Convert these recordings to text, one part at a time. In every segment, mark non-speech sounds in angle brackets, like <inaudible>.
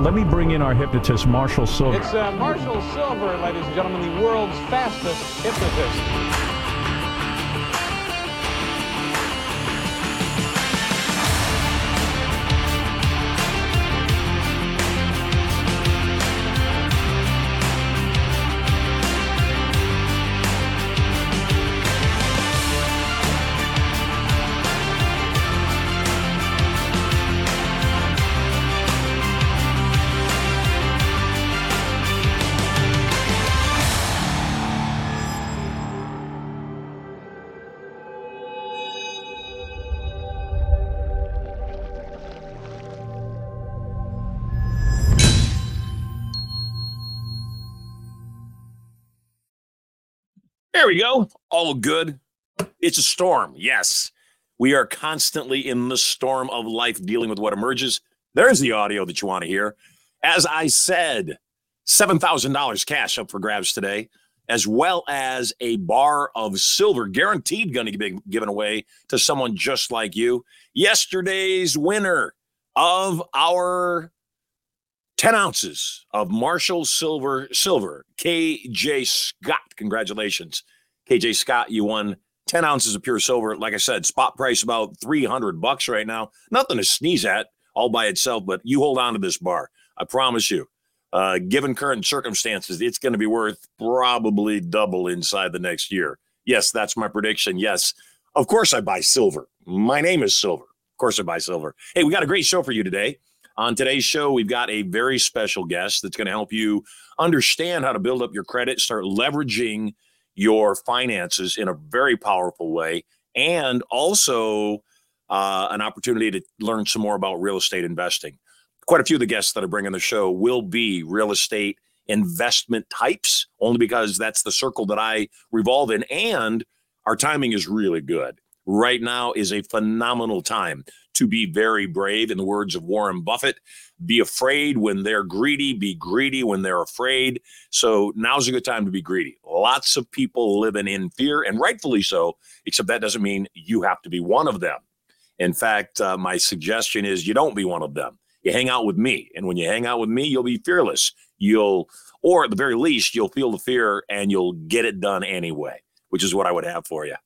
Let me bring in our hypnotist, Marshall Sylver. It's uh, Marshall Sylver, ladies and gentlemen, the world's fastest hypnotist. There we go. All good. It's a storm. Yes. We are constantly in the storm of life dealing with what emerges. There's the audio that you want to hear. As I said, $7,000 cash up for grabs today, as well as a bar of silver guaranteed going to be given away to someone just like you. Yesterday's winner of our 10 ounces of Marshall Sylver Silver, KJ Scott. Congratulations. KJ Scott, you won 10 ounces of pure silver. Like I said, spot price about 300 bucks right now. Nothing to sneeze at all by itself, but you hold on to this bar. I promise you. Uh, given current circumstances, it's going to be worth probably double inside the next year. Yes, that's my prediction. Yes, of course I buy silver. My name is Sylver. Of course I buy silver. Hey, we got a great show for you today. On today's show, we've got a very special guest that's going to help you understand how to build up your credit, start leveraging your finances in a very powerful way, and also uh, an opportunity to learn some more about real estate investing. Quite a few of the guests that I bring on the show will be real estate investment types, only because that's the circle that I revolve in. And our timing is really good. Right now is a phenomenal time to be very brave. In the words of Warren Buffett, be afraid when they're greedy, be greedy when they're afraid. So now's a good time to be greedy. Lots of people living in fear, and rightfully so, except that doesn't mean you have to be one of them. In fact, uh, my suggestion is you don't be one of them. You hang out with me. And when you hang out with me, you'll be fearless. You'll, or at the very least, you'll feel the fear and you'll get it done anyway, which is what I would have for you.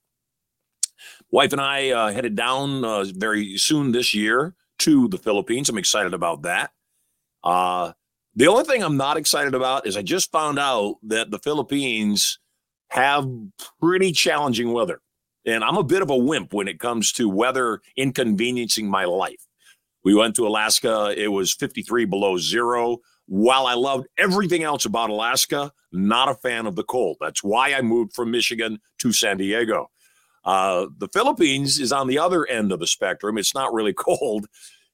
Wife and I uh, headed down uh, very soon this year to the Philippines. I'm excited about that. Uh, the only thing I'm not excited about is I just found out that the Philippines have pretty challenging weather. And I'm a bit of a wimp when it comes to weather inconveniencing my life. We went to Alaska, it was 53 below zero. While I loved everything else about Alaska, not a fan of the cold. That's why I moved from Michigan to San Diego. Uh, the Philippines is on the other end of the spectrum. It's not really <laughs> cold,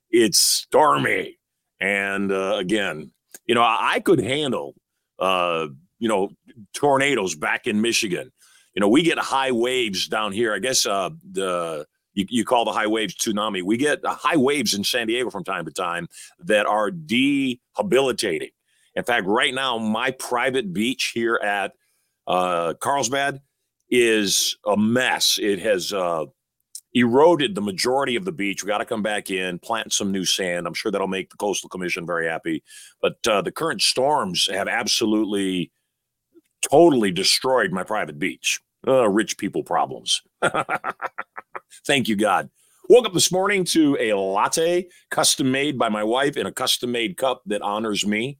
it's stormy. And uh, again, you know, I, could handle, uh, you know, tornadoes back in Michigan. You know, we get high waves down here. I guess uh, the you, you call the high waves tsunami. We get high waves in San Diego from time to time that are debilitating. In fact, right now, my private beach here at uh, Carlsbad is a mess. It has uh, eroded the majority of the beach. We got to come back in, plant some new sand. I'm sure that'll make the Coastal Commission very happy. But uh, the current storms have absolutely, totally destroyed my private beach. Uh, rich people problems. <laughs> Thank you, God. Woke up this morning to a latte custom made by my wife in a custom made cup that honors me.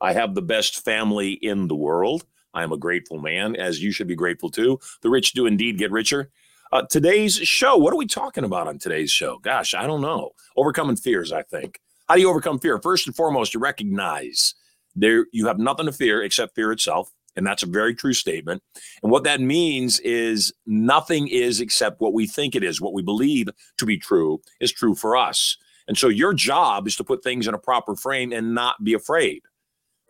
I have the best family in the world. I am a grateful man, as you should be grateful too. The rich do indeed get richer. Uh, today's show, what are we talking about on today's show? Gosh, I don't know. Overcoming fears, I think. How do you overcome fear? First and foremost, you recognize there you have nothing to fear except fear itself. And that's a very true statement. And what that means is nothing is except what we think it is. What we believe to be true is true for us. And so your job is to put things in a proper frame and not be afraid.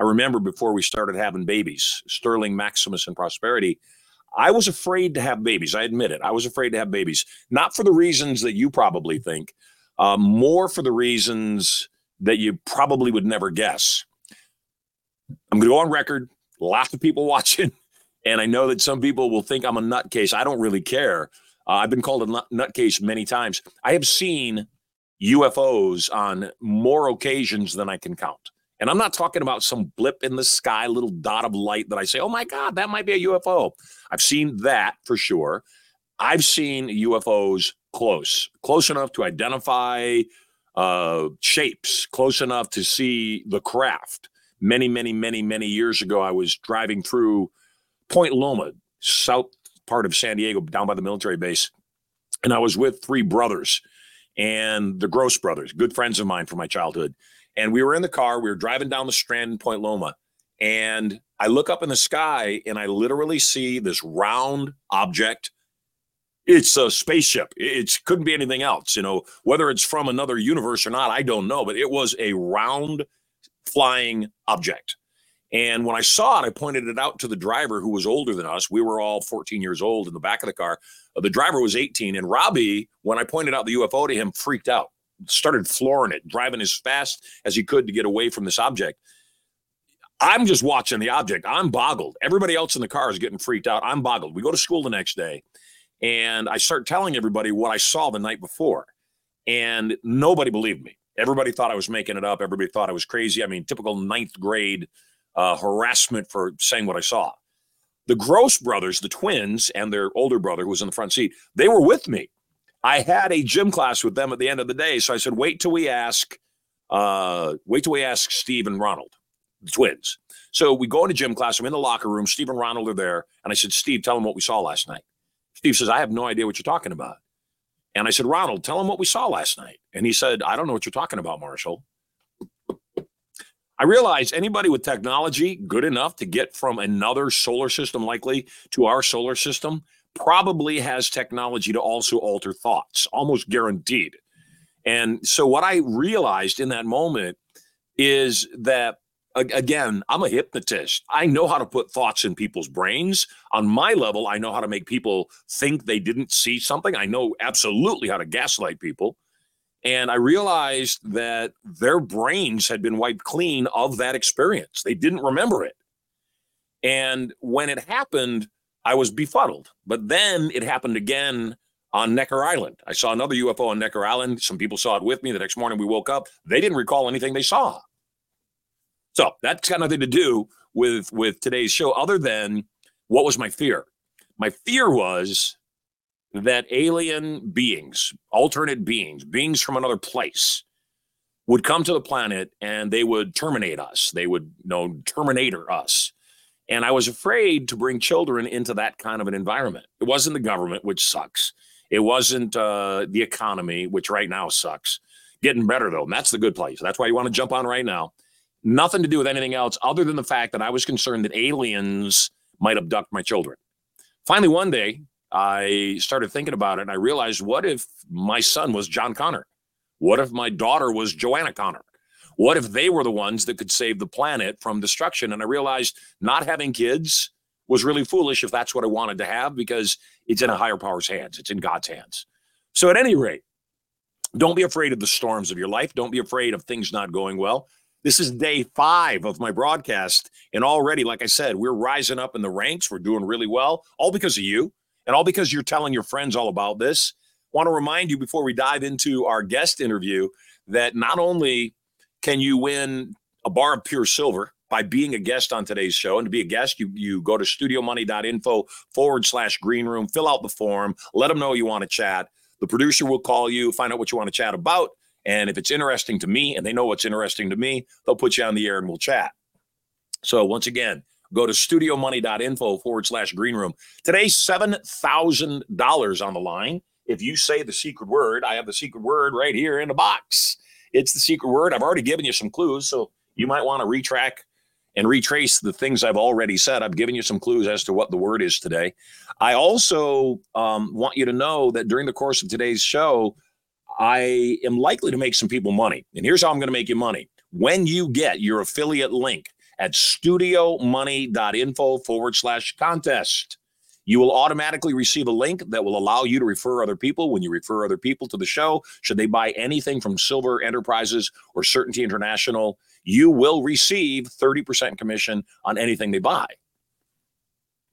I remember before we started having babies, Sterling, Maximus, and Prosperity, I was afraid to have babies. I admit it. I was afraid to have babies, not for the reasons that you probably think, uh, more for the reasons that you probably would never guess. I'm going to go on record, lots of people <laughs> watching, and I know that some people will think I'm a nutcase. I don't really care. Uh, I've been called a nut- nutcase many times. I have seen UFOs on more occasions than I can count And I'm not talking about some blip in the sky, little dot of light that I say, oh my God, that might be a UFO. I've seen that for sure. I've seen UFOs close, close enough to identify uh, shapes, close enough to see the craft. Many, many, many, many years ago, I was driving through Point Loma, south part of San Diego, down by the military base, and I was with three brothers and the Gross brothers, good friends of mine from my childhood. And we were in the car, we were driving down the strand in Point Loma, and I look up in the sky and I literally see this round object. It's a spaceship. It couldn't be anything else. You know, whether it's from another universe or not, I don't know, but it was a round flying object. And when I saw it, I pointed it out to the driver who was older than us. We were all 14 years old in the back of the car. Uh, the driver was 18. And Robbie, when I pointed out the UFO to him, freaked out, started flooring it, driving as fast as he could to get away from this object. I'm just watching the object. I'm boggled. Everybody else in the car is getting freaked out. I'm boggled. We go to school the next day and I start telling everybody what I saw the night before. And nobody believed me. Everybody thought I was making it up. Everybody thought I was crazy. I mean, typical ninth grade uh, harassment for saying what I saw. The Gross brothers, the twins, and their older brother, who was in the front seat, they were with me. I had a gym class with them at the end of the day. So I said, wait till we ask, uh, wait till we ask Steve and Ronald, the twins. So we go into gym class. I'm in the locker room. Steve and Ronald are there. And I said, Steve, tell them what we saw last night. Steve says, I have no idea what you're talking about. And I said, Ronald, tell him what we saw last night. And he said, I don't know what you're talking about, Marshall. I realize anybody with technology good enough to get from another solar system likely to our solar system probably has technology to also alter thoughts, almost guaranteed. And so what I realized in that moment is that again, I'm a hypnotist. I know how to put thoughts in people's brains. On my level, I know how to make people think they didn't see something. I know absolutely how to gaslight people. And I realized that their brains had been wiped clean of that experience. They didn't remember it. And when it happened, I was befuddled. But then it happened again on Necker Island. I saw another UFO on Necker Island. Some people saw it with me. The next morning we woke up. They didn't recall anything they saw. So that's got nothing to do with with today's show, other than what was my fear. My fear was that alien beings, alternate beings, beings from another place, would come to the planet and they would terminate us. They would, you know, terminator us. And I was afraid to bring children into that kind of an environment. It wasn't the government, which sucks. It wasn't uh, the economy, which right now sucks. Getting better though, and that's the good place. That's why you want to jump on right now. Nothing to do with anything else other than the fact that I was concerned that aliens might abduct my children. Finally, one day, I started thinking about it and I realized what if my son was John Connor? What if my daughter was Joanna Connor? What if they were the ones that could save the planet from destruction? And I realized not having kids was really foolish if that's what I wanted to have because it's in a higher power's hands, it's in God's hands. So, at any rate, don't be afraid of the storms of your life. Don't be afraid of things not going well. This is day five of my broadcast. And already, like I said, we're rising up in the ranks. We're doing really well, all because of you. And all because you're telling your friends all about this. Want to remind you before we dive into our guest interview that not only can you win a bar of pure silver by being a guest on today's show. And to be a guest, you, you go to studiomoney.info forward slash green room, fill out the form, let them know you want to chat. The producer will call you, find out what you want to chat about. And if it's interesting to me and they know what's interesting to me, they'll put you on the air and we'll chat. So once again, Go to studiomoney.info forward slash green room. Today, $7,000 on the line. If you say the secret word, I have the secret word right here in the box. It's the secret word. I've already given you some clues, so you might want to retrack and retrace the things I've already said. I've given you some clues as to what the word is today. I also um, want you to know that during the course of today's show, I am likely to make some people money. And here's how I'm going to make you money. When you get your affiliate link at studiomoney.info forward slash contest. You will automatically receive a link that will allow you to refer other people when you refer other people to the show. Should they buy anything from Sylver Enterprises or Certainty International, you will receive 30% commission on anything they buy.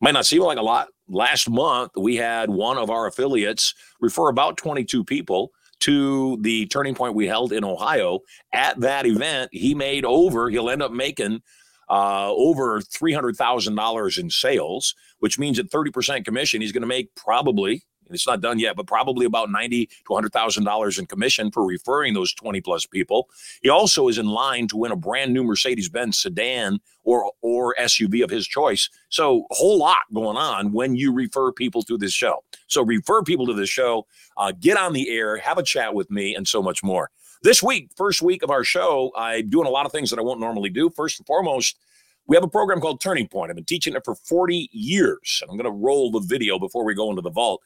Might not seem like a lot. Last month, we had one of our affiliates refer about 22 people to the turning point we held in Ohio. At that event, he made over, he'll end up making uh, over $300,000 in sales, which means at 30% commission, he's going to make probably, it's not done yet, but probably about ninety to hundred thousand dollars in commission for referring those twenty plus people. He also is in line to win a brand new Mercedes Benz sedan or or SUV of his choice. So a whole lot going on when you refer people to this show. So refer people to this show, uh, get on the air, have a chat with me, and so much more. This week, first week of our show, I'm doing a lot of things that I won't normally do. First and foremost, we have a program called Turning Point. I've been teaching it for 40 years. and I'm going to roll the video before we go into the vault.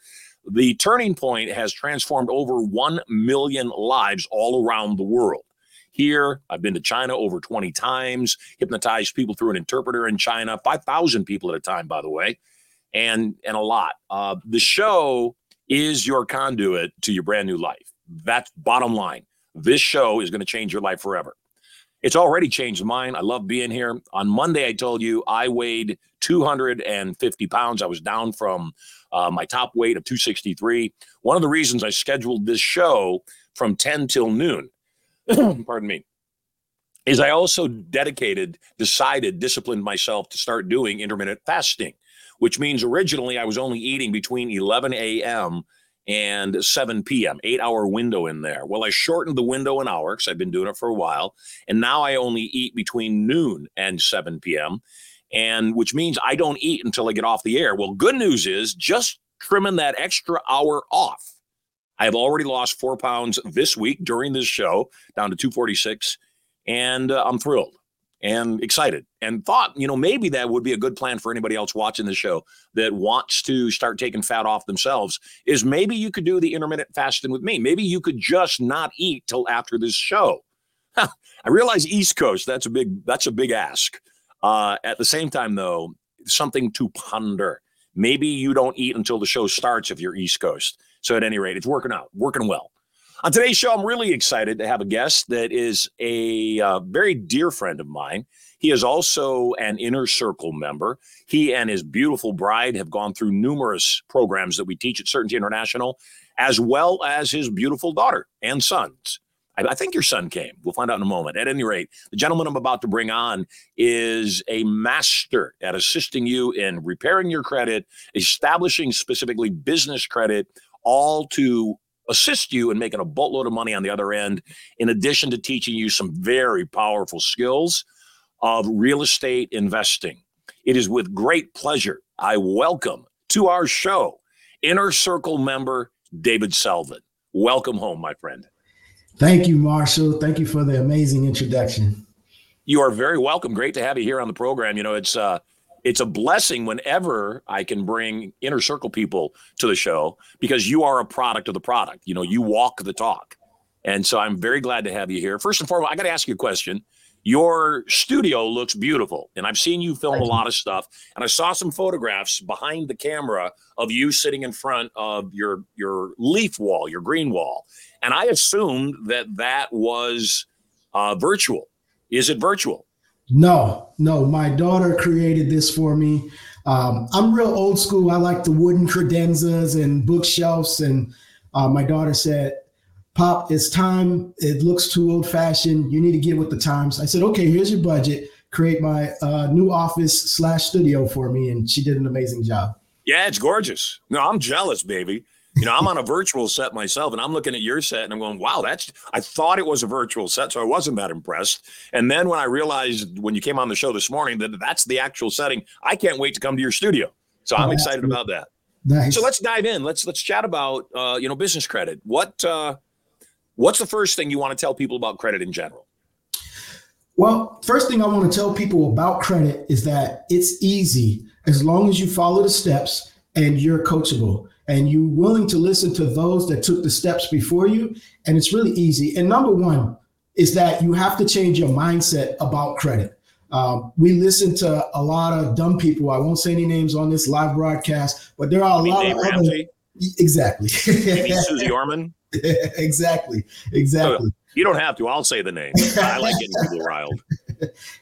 The Turning Point has transformed over 1 million lives all around the world. Here, I've been to China over 20 times, hypnotized people through an interpreter in China, 5,000 people at a time, by the way, and, and a lot. Uh, the show is your conduit to your brand new life. That's bottom line. This show is going to change your life forever. It's already changed mine. I love being here. On Monday, I told you I weighed 250 pounds. I was down from uh, my top weight of 263. One of the reasons I scheduled this show from 10 till noon, <clears throat> pardon me, is I also dedicated, decided, disciplined myself to start doing intermittent fasting, which means originally I was only eating between 11 a.m. and 7 p.m., eight hour window in there. Well, I shortened the window an hour because I've been doing it for a while. And now I only eat between noon and 7 p.m and which means I don't eat until I get off the air. Well, good news is just trimming that extra hour off. I have already lost four pounds this week during this show, down to 246, and uh, I'm thrilled and excited and thought, you know, maybe that would be a good plan for anybody else watching the show that wants to start taking fat off themselves is maybe you could do the intermittent fasting with me. Maybe you could just not eat till after this show. <laughs> I realize East Coast, that's a big that's a big ask. Uh, at the same time, though, something to ponder. Maybe you don't eat until the show starts if you're East Coast. So at any rate, it's working out, working well. On today's show, I'm really excited to have a guest that is a uh, very dear friend of mine. He is also an inner circle member. He and his beautiful bride have gone through numerous programs that we teach at Certainty International, as well as his beautiful daughter and sons. I, think your son came. We'll find out in a moment. At any rate, the gentleman I'm about to bring on is a master at assisting you in repairing your credit, establishing specifically business credit, all to assist you in making a boatload of money on the other end, in addition to teaching you some very powerful skills of real estate investing. It is with great pleasure I welcome to our show Inner Circle member David Selvin. Welcome home, my friend. Thank you, Marshall. Thank you for the amazing introduction. You are very welcome. Great to have you here on the program. You know, it's uh it's a blessing whenever I can bring inner circle people to the show because you are a product of the product. You know, you walk the talk. And so I'm very glad to have you here. First and foremost, I got to ask you a question. Your studio looks beautiful, and I've seen you film a lot of stuff. And I saw some photographs behind the camera of you sitting in front of your your leaf wall, your green wall. And I assumed that that was uh, virtual. Is it virtual? No, no. My daughter created this for me. Um, I'm real old school. I like the wooden credenzas and bookshelves. And uh, my daughter said, Pop, it's time. It looks too old fashioned. You need to get with the times. I said, okay, here's your budget. Create my uh, new office slash studio for me. And she did an amazing job. Yeah, it's gorgeous. No, I'm jealous, baby. You know, I'm on a virtual set myself, and I'm looking at your set, and I'm going, "Wow, that's." I thought it was a virtual set, so I wasn't that impressed. And then when I realized when you came on the show this morning that that's the actual setting, I can't wait to come to your studio. So I'm oh, excited about that. Nice. So let's dive in. Let's let's chat about uh, you know business credit. What uh, what's the first thing you want to tell people about credit in general? Well, first thing I want to tell people about credit is that it's easy as long as you follow the steps and you're coachable and you're willing to listen to those that took the steps before you. And it's really easy. And number one is that you have to change your mindset about credit. Um, we listen to a lot of dumb people. I won't say any names on this live broadcast, but there are a lot Dave of Ramsey? other. Exactly. <laughs> Suze Orman. <laughs> exactly. Exactly. you don't have to. I'll say the name. I like getting people riled. <laughs>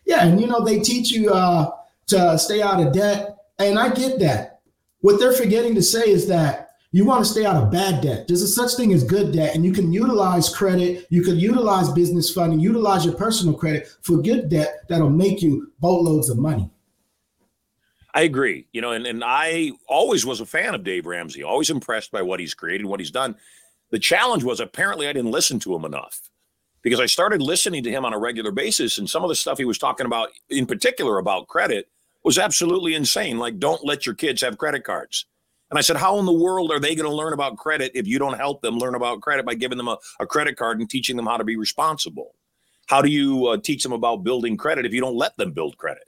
Yeah, and you know they teach you uh, to stay out of debt, and I get that. What they're forgetting to say is that You want to stay out of bad debt. There's a such thing as good debt, and you can utilize credit. You can utilize business funding, utilize your personal credit for good debt that'll make you boatloads of money. I agree. You know, and, and I always was a fan of Dave Ramsey, always impressed by what he's created, what he's done. The challenge was apparently I didn't listen to him enough because I started listening to him on a regular basis. And some of the stuff he was talking about, in particular about credit, was absolutely insane. Like, don't let your kids have credit cards. And I said, How in the world are they going to learn about credit if you don't help them learn about credit by giving them a, a credit card and teaching them how to be responsible? How do you uh, teach them about building credit if you don't let them build credit?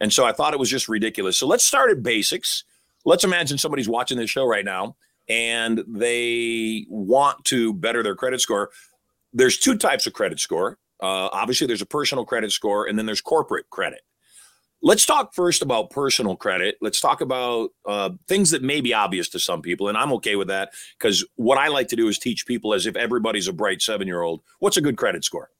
And so I thought it was just ridiculous. So let's start at basics. Let's imagine somebody's watching this show right now and they want to better their credit score. There's two types of credit score. Uh, obviously, there's a personal credit score, and then there's corporate credit. Let's talk first about personal credit. Let's talk about uh, things that may be obvious to some people, and I'm okay with that because what I like to do is teach people as if everybody's a bright seven year old. What's a good credit score?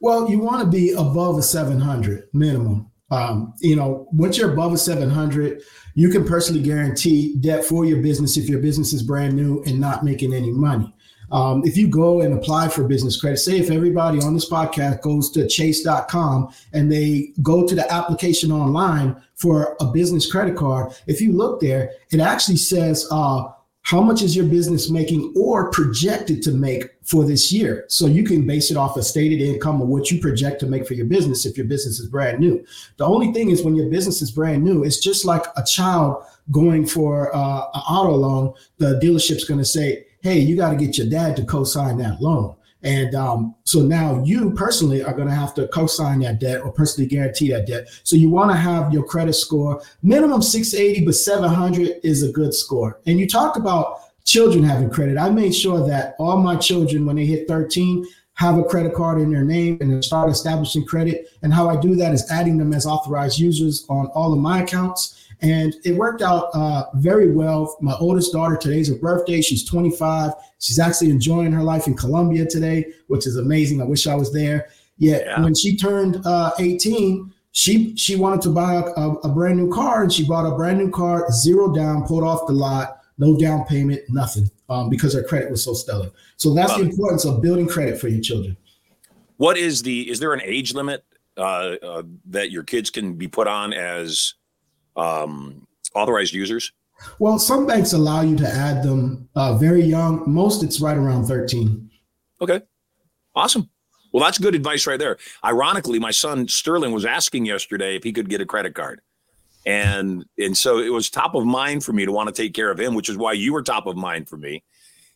Well, you want to be above a 700 minimum. Um, you know, once you're above a 700, you can personally guarantee debt for your business if your business is brand new and not making any money. Um, if you go and apply for business credit, say if everybody on this podcast goes to chase.com and they go to the application online for a business credit card, if you look there, it actually says, uh, how much is your business making or projected to make for this year? So you can base it off of stated income or what you project to make for your business if your business is brand new. The only thing is when your business is brand new, it's just like a child going for uh, an auto loan. The dealership's going to say, hey, you got to get your dad to co-sign that loan. And um, so now you personally are going to have to co-sign that debt or personally guarantee that debt. So you want to have your credit score minimum 680, but 700 is a good score. And you talked about children having credit. I made sure that all my children, when they hit 13, have a credit card in their name and start establishing credit. And how I do that is adding them as authorized users on all of my accounts and it worked out uh, very well. My oldest daughter, today's her birthday. She's 25. She's actually enjoying her life in Colombia today, which is amazing. I wish I was there. Yet yeah. when she turned uh, 18, she she wanted to buy a, a, a, brand new car, and she bought a brand new car, zero down, pulled off the lot, no down payment, nothing, um, because her credit was so stellar. So that's the importance of building credit for your children. What is the? Is there an age limit uh, uh that your kids can be put on as um, authorized users? Well, some banks allow you to add them uh, very young. Most it's right around 13. Okay. Awesome. Well, that's good advice right there. Ironically, my son Sterling was asking yesterday if he could get a credit card. And and so it was top of mind for me to want to take care of him, which is why you were top of mind for me.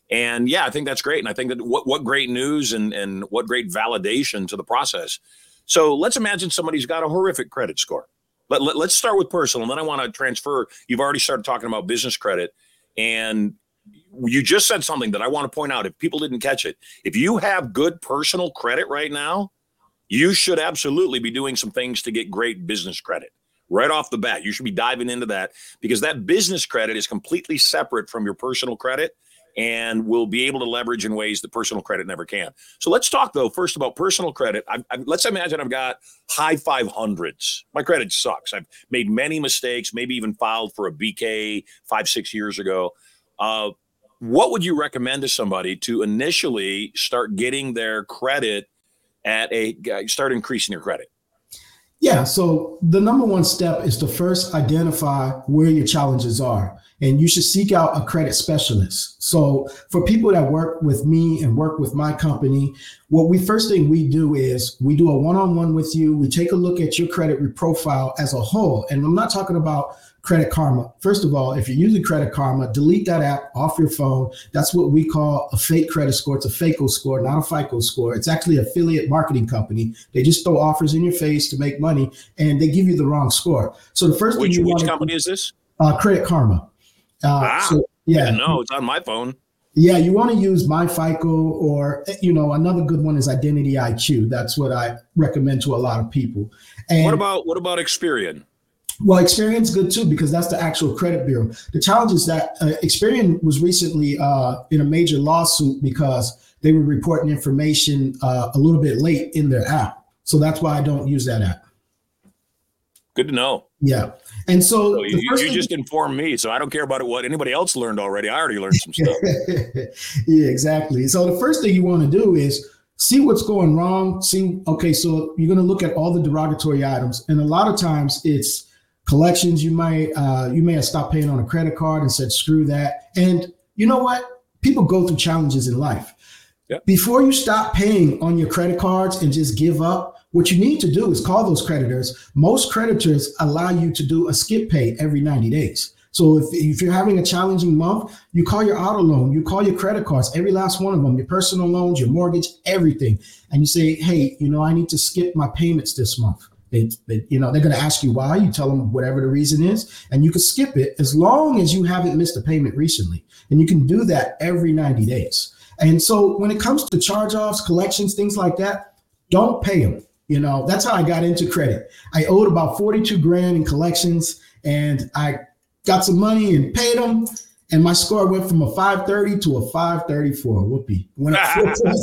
And yeah, I think that's great. And I think that what, what great news and, and what great validation to the process. So let's imagine somebody's got a horrific credit score. Let, let, us start with personal, and then I want to transfer. You've already started talking about business credit, and you just said something that I want to point out. If people didn't catch it, if you have good personal credit right now, you should absolutely be doing some things to get great business credit right off the bat. You should be diving into that because that business credit is completely separate from your personal credit and we'll be able to leverage in ways that personal credit never can. So let's talk though first about personal credit. I, I, let's imagine I've got high 500s. My credit sucks. I've made many mistakes, maybe even filed for a BK five, six years ago. Uh, what would you recommend to somebody to initially start getting their credit at a start increasing your credit? Yeah. So the number one step is to first identify where your challenges are and you should seek out a credit specialist. So for people that work with me and work with my company, what we first thing we do is we do a one-on-one with you. We take a look at your credit profile as a whole. And I'm not talking about Credit Karma. First of all, if you're using Credit Karma, delete that app off your phone. That's what we call a fake credit score. It's a FACO score, not a FICO score. It's actually an affiliate marketing company. They just throw offers in your face to make money, and they give you the wrong score. So the first which, thing you which want company is this? Uh, Credit Karma. Uh, ah, so, yeah, no, it's on my phone. Yeah, you want to use my FICO or you know another good one is Identity IQ. That's what I recommend to a lot of people. And what about what about Experian? Well, Experian's good too because that's the actual credit bureau. The challenge is that uh, Experian was recently uh, in a major lawsuit because they were reporting information uh, a little bit late in their app. So that's why I don't use that app. Good to know. Yeah. And so, so you, you just informed me, so I don't care about what anybody else learned already. I already learned some stuff. <laughs> yeah, exactly. So the first thing you want to do is see what's going wrong. See, okay, so you're going to look at all the derogatory items, and a lot of times it's collections. You might uh, you may have stopped paying on a credit card and said screw that. And you know what? People go through challenges in life. Yep. Before you stop paying on your credit cards and just give up, what you need to do is call those creditors. Most creditors allow you to do a skip pay every 90 days. So if, if you're having a challenging month, you call your auto loan, you call your credit cards, every last one of them, your personal loans, your mortgage, everything. And you say, hey, you know, I need to skip my payments this month. They, they, you know, they're going to ask you why. You tell them whatever the reason is, and you can skip it as long as you haven't missed a payment recently. And you can do that every 90 days. And so when it comes to charge offs, collections, things like that, don't pay them. You know, that's how I got into credit. I owed about 42 grand in collections and I got some money and paid them. And my score went from a 530 to a 534. Whoopee. When I, <laughs> I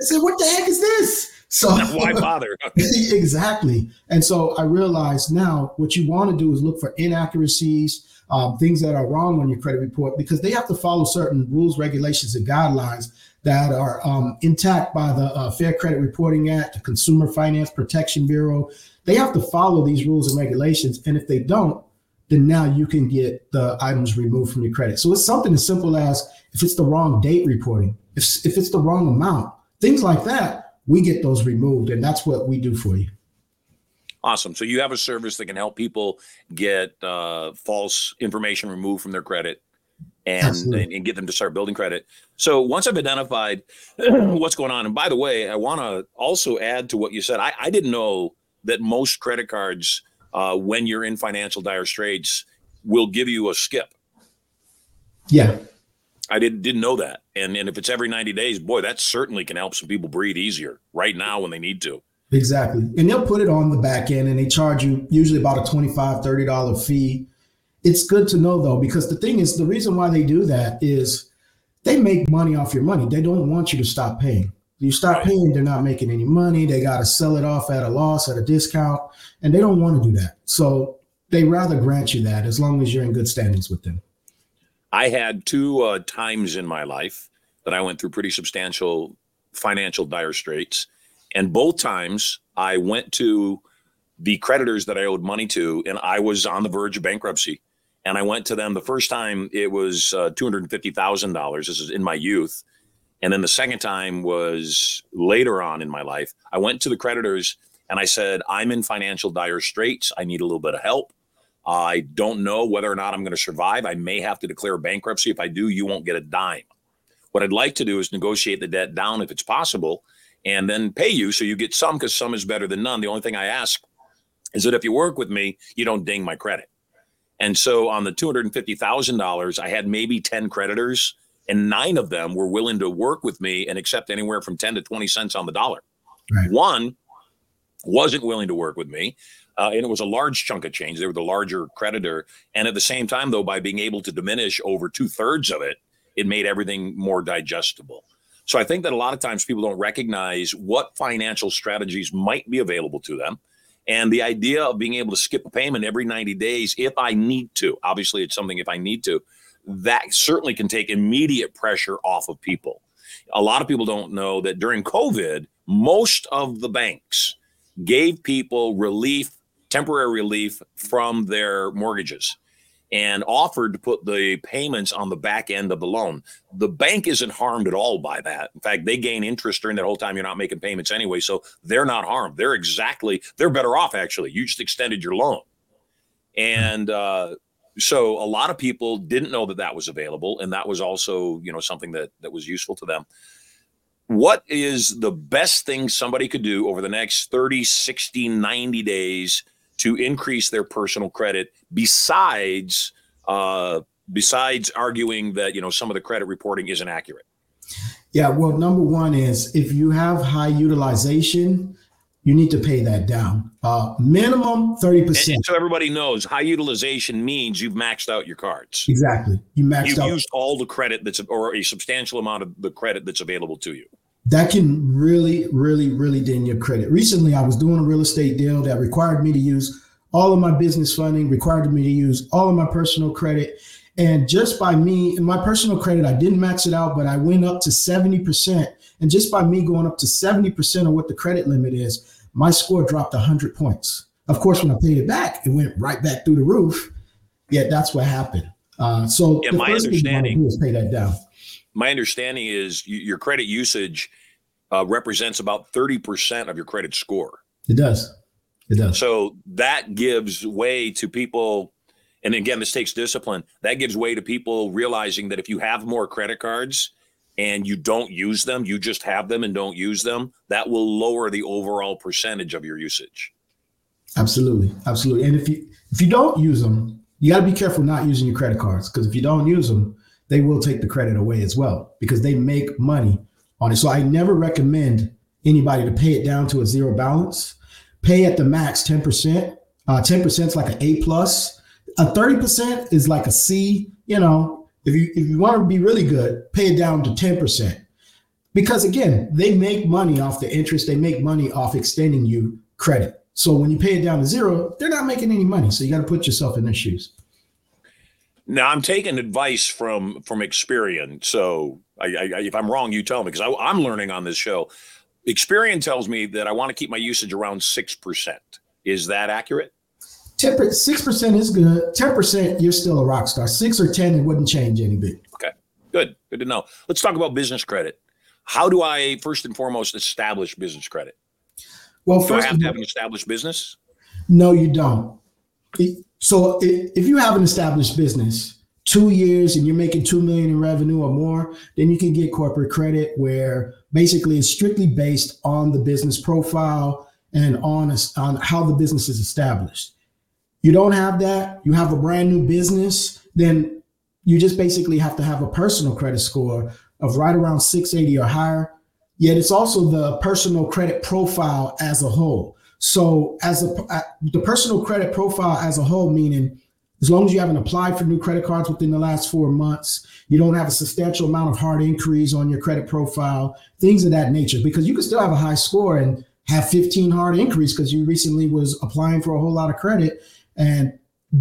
said, what the heck is this? So why bother? <laughs> <laughs> exactly. And so I realized now what you want to do is look for inaccuracies, um, things that are wrong on your credit report, because they have to follow certain rules, regulations, and guidelines that are um, intact by the uh, Fair Credit Reporting Act, the Consumer Finance Protection Bureau. They have to follow these rules and regulations. And if they don't, then now you can get the items removed from your credit. So it's something as simple as if it's the wrong date reporting, if, if it's the wrong amount, things like that, we get those removed. And that's what we do for you. Awesome. So you have a service that can help people get uh, false information removed from their credit and, and, and get them to start building credit. So once I've identified <clears throat> what's going on, and by the way, I want to also add to what you said. I, I didn't know that most credit cards, uh, when you're in financial dire straits, will give you a skip. Yeah. I didn't didn't know that. And and if it's every 90 days, boy, that certainly can help some people breathe easier right now when they need to. Exactly. And they'll put it on the back end and they charge you usually about a $25, $30 fee it's good to know though, because the thing is, the reason why they do that is they make money off your money. They don't want you to stop paying. You stop paying, they're not making any money. They got to sell it off at a loss, at a discount, and they don't want to do that. So they rather grant you that as long as you're in good standings with them. I had two uh, times in my life that I went through pretty substantial financial dire straits. And both times I went to the creditors that I owed money to, and I was on the verge of bankruptcy and I went to them the first time it was uh, two hundred and fifty thousand dollars. This is in my youth, and then the second time was later on in my life. I went to the creditors and I said, "I'm in financial dire straits. I need a little bit of help. I don't know whether or not I'm going to survive. I may have to declare bankruptcy. If I do, you won't get a dime. What I'd like to do is negotiate the debt down if it's possible, and then pay you so you get some because some is better than none. The only thing I ask is that if you work with me, you don't ding my credit." And so on the $250,000, I had maybe 10 creditors, and nine of them were willing to work with me and accept anywhere from 10 to 20 cents on the dollar. Right. One wasn't willing to work with me. Uh, and it was a large chunk of change. They were the larger creditor. And at the same time, though, by being able to diminish over two thirds of it, it made everything more digestible. So I think that a lot of times people don't recognize what financial strategies might be available to them and the idea of being able to skip a payment every 90 days, if I need to, obviously it's something if I need to, that certainly can take immediate pressure off of people. A lot of people don't know that during COVID, most of the banks gave people relief, temporary relief from their mortgages and offered to put the payments on the back end of the loan. The bank isn't harmed at all by that. In fact, they gain interest during that whole time you're not making payments anyway. So they're not harmed. They're exactly, they're better off actually. You just extended your loan. And uh, so a lot of people didn't know that that was available. And that was also, you know, something that, that was useful to them. What is the best thing somebody could do over the next 30, 60, 90 days to increase their personal credit besides uh, besides arguing that you know some of the credit reporting isn't accurate? Yeah, well, number one is if you have high utilization, you need to pay that down. Uh, minimum 30%. so everybody knows high utilization means you've maxed out your cards. Exactly. You maxed you've out. used all the credit that's or a substantial amount of the credit that's available to you that can really, really, really ding your credit. Recently, I was doing a real estate deal that required me to use all of my business funding, required me to use all of my personal credit. And just by me and my personal credit, I didn't max it out, but I went up to 70%. And just by me going up to 70% of what the credit limit is, my score dropped 100 points. Of course, when I paid it back, it went right back through the roof. Yeah, that's what happened. Uh, so yeah, my understanding is pay that down. My understanding is your credit usage uh, represents about 30% of your credit score. It does. It does. So that gives way to people. And again, this takes discipline. That gives way to people realizing that if you have more credit cards and you don't use them, you just have them and don't use them, that will lower the overall percentage of your usage. Absolutely. Absolutely. And if you if you don't use them, you got to be careful not using your credit cards because if you don't use them, they will take the credit away as well because they make money on it. So I never recommend anybody to pay it down to a zero balance. Pay at the max 10%. Uh, 10% is like an A plus. A 30% is like a C. You know, if you if you want to be really good, pay it down to 10%. Because again, they make money off the interest, they make money off extending you credit. So when you pay it down to zero, they're not making any money. So you got to put yourself in their shoes. Now I'm taking advice from from Experian. So I, I, if I'm wrong, you tell me because I'm learning on this show. Experian tells me that I want to keep my usage around six percent. Is that accurate? Six percent is good. Ten percent, you're still a rock star. Six or ten, it wouldn't change any bit. Okay, good, good to know. Let's talk about business credit. How do I first and foremost establish business credit? Well, do first I have to have an established business? No, you don't. So if you have an established business, two years and you're making two million in revenue or more, then you can get corporate credit where basically it's strictly based on the business profile and on, on how the business is established. You don't have that, you have a brand new business, then you just basically have to have a personal credit score of right around 680 or higher. Yet it's also the personal credit profile as a whole. So as a the personal credit profile as a whole, meaning as long as you haven't applied for new credit cards within the last four months, you don't have a substantial amount of hard inquiries on your credit profile, things of that nature, because you can still have a high score and have 15 hard inquiries because you recently was applying for a whole lot of credit and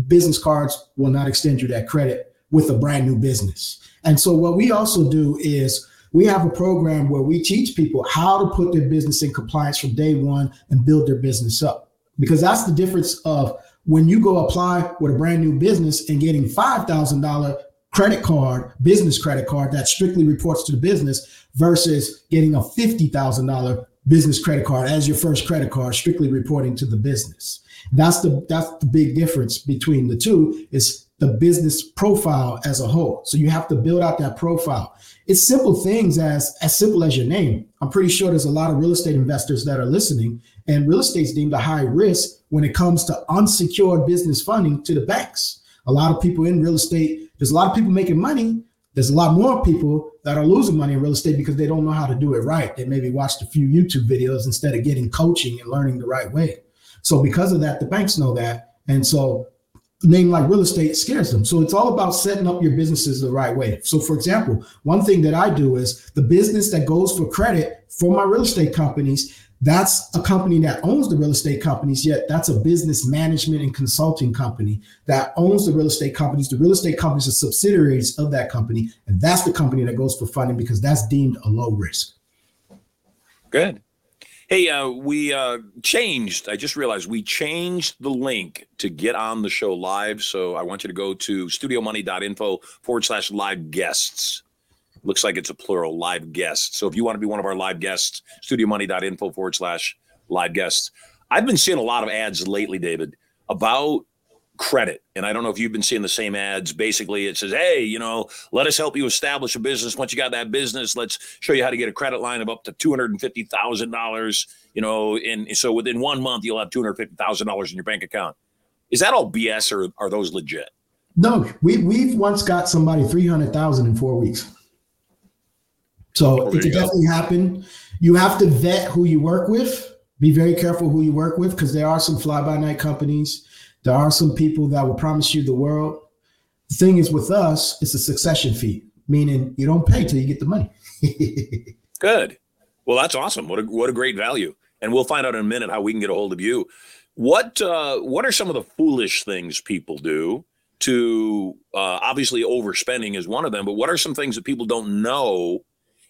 business cards will not extend you that credit with a brand new business. And so what we also do is we have a program where we teach people how to put their business in compliance from day one and build their business up. Because that's the difference of when you go apply with a brand new business and getting $5,000 credit card, business credit card that strictly reports to the business versus getting a $50,000 business credit card as your first credit card strictly reporting to the business. That's the that's the big difference between the two is the business profile as a whole. So you have to build out that profile. It's simple things as as simple as your name. I'm pretty sure there's a lot of real estate investors that are listening, and real estate's deemed a high risk when it comes to unsecured business funding to the banks. A lot of people in real estate, there's a lot of people making money. There's a lot more people that are losing money in real estate because they don't know how to do it right. They maybe watched a few YouTube videos instead of getting coaching and learning the right way. So because of that, the banks know that. And so name like real estate scares them. So it's all about setting up your businesses the right way. So, for example, one thing that I do is the business that goes for credit for my real estate companies. That's a company that owns the real estate companies, yet that's a business management and consulting company that owns the real estate companies. The real estate companies are subsidiaries of that company. And that's the company that goes for funding because that's deemed a low risk. Good. Hey, uh, we uh, changed. I just realized we changed the link to get on the show live. So I want you to go to studiomoney.info forward slash live guests. Looks like it's a plural live guests. So if you want to be one of our live guests, studiomoney.info forward slash live guests. I've been seeing a lot of ads lately, David, about credit. And I don't know if you've been seeing the same ads. Basically, it says, hey, you know, let us help you establish a business. Once you got that business, let's show you how to get a credit line of up to $250,000, you know, and so within one month, you'll have $250,000 in your bank account. Is that all BS or are those legit? No, we, we've once got somebody 300,000 in four weeks. So oh, it could definitely happen. You have to vet who you work with. Be very careful who you work with because there are some fly by night companies there are some people that will promise you the world. The thing is, with us, it's a succession fee, meaning you don't pay till you get the money. <laughs> Good. Well, that's awesome. What a what a great value. And we'll find out in a minute how we can get a hold of you. What uh, what are some of the foolish things people do to uh, obviously overspending is one of them, but what are some things that people don't know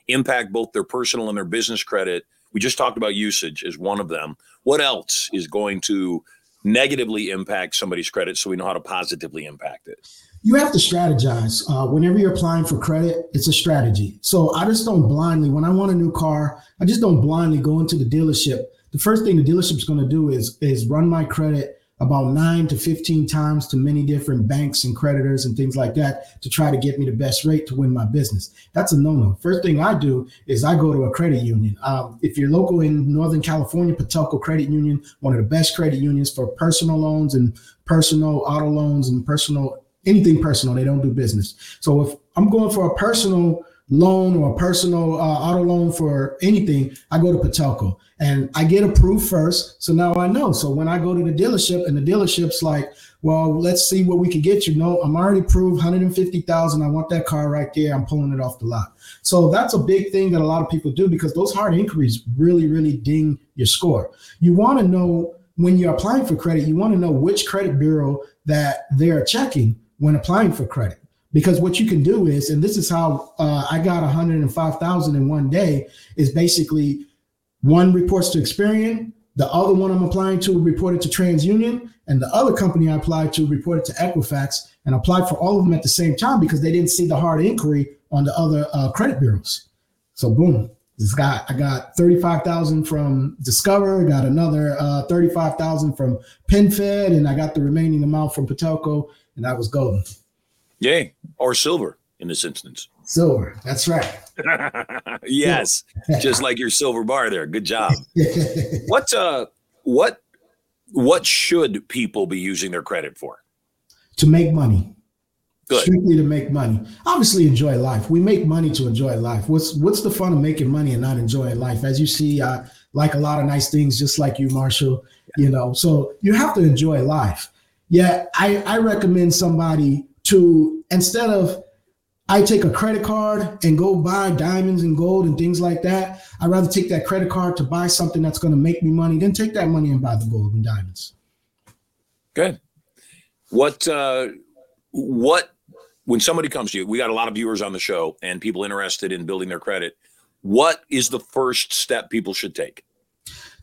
impact both their personal and their business credit? We just talked about usage as one of them. What else is going to negatively impact somebody's credit so we know how to positively impact it? You have to strategize. Uh, whenever you're applying for credit, it's a strategy. So I just don't blindly, when I want a new car, I just don't blindly go into the dealership. The first thing the dealership's going to do is is run my credit about nine to 15 times to many different banks and creditors and things like that to try to get me the best rate to win my business. That's a no no. First thing I do is I go to a credit union. Um, if you're local in Northern California, Patelco Credit Union, one of the best credit unions for personal loans and personal auto loans and personal anything personal. They don't do business. So if I'm going for a personal loan or a personal uh, auto loan for anything, I go to Patelco and I get approved first. So now I know. So when I go to the dealership and the dealership's like, well, let's see what we can get you. No, I'm already approved 150,000. I want that car right there. I'm pulling it off the lot. So that's a big thing that a lot of people do because those hard inquiries really, really ding your score. You want to know when you're applying for credit, you want to know which credit bureau that they're checking when applying for credit. Because what you can do is, and this is how uh, I got 105,000 in one day, is basically one reports to Experian, the other one I'm applying to reported to TransUnion, and the other company I applied to reported to Equifax, and applied for all of them at the same time because they didn't see the hard inquiry on the other uh, credit bureaus. So boom, this got I got 35,000 from Discover, got another uh, 35,000 from PenFed, and I got the remaining amount from Patelco, and that was golden. Yay, or silver in this instance. Silver, that's right. <laughs> yes, just like your silver bar there. Good job. <laughs> what uh what what should people be using their credit for? To make money. Good. Strictly to make money. Obviously enjoy life. We make money to enjoy life. What's what's the fun of making money and not enjoying life? As you see, I like a lot of nice things just like you, Marshall. You know, so you have to enjoy life. Yeah, I, I recommend somebody to instead of I take a credit card and go buy diamonds and gold and things like that. I'd rather take that credit card to buy something that's going to make me money than take that money and buy the gold and diamonds. Good. What, uh, what, when somebody comes to you, we got a lot of viewers on the show and people interested in building their credit. What is the first step people should take?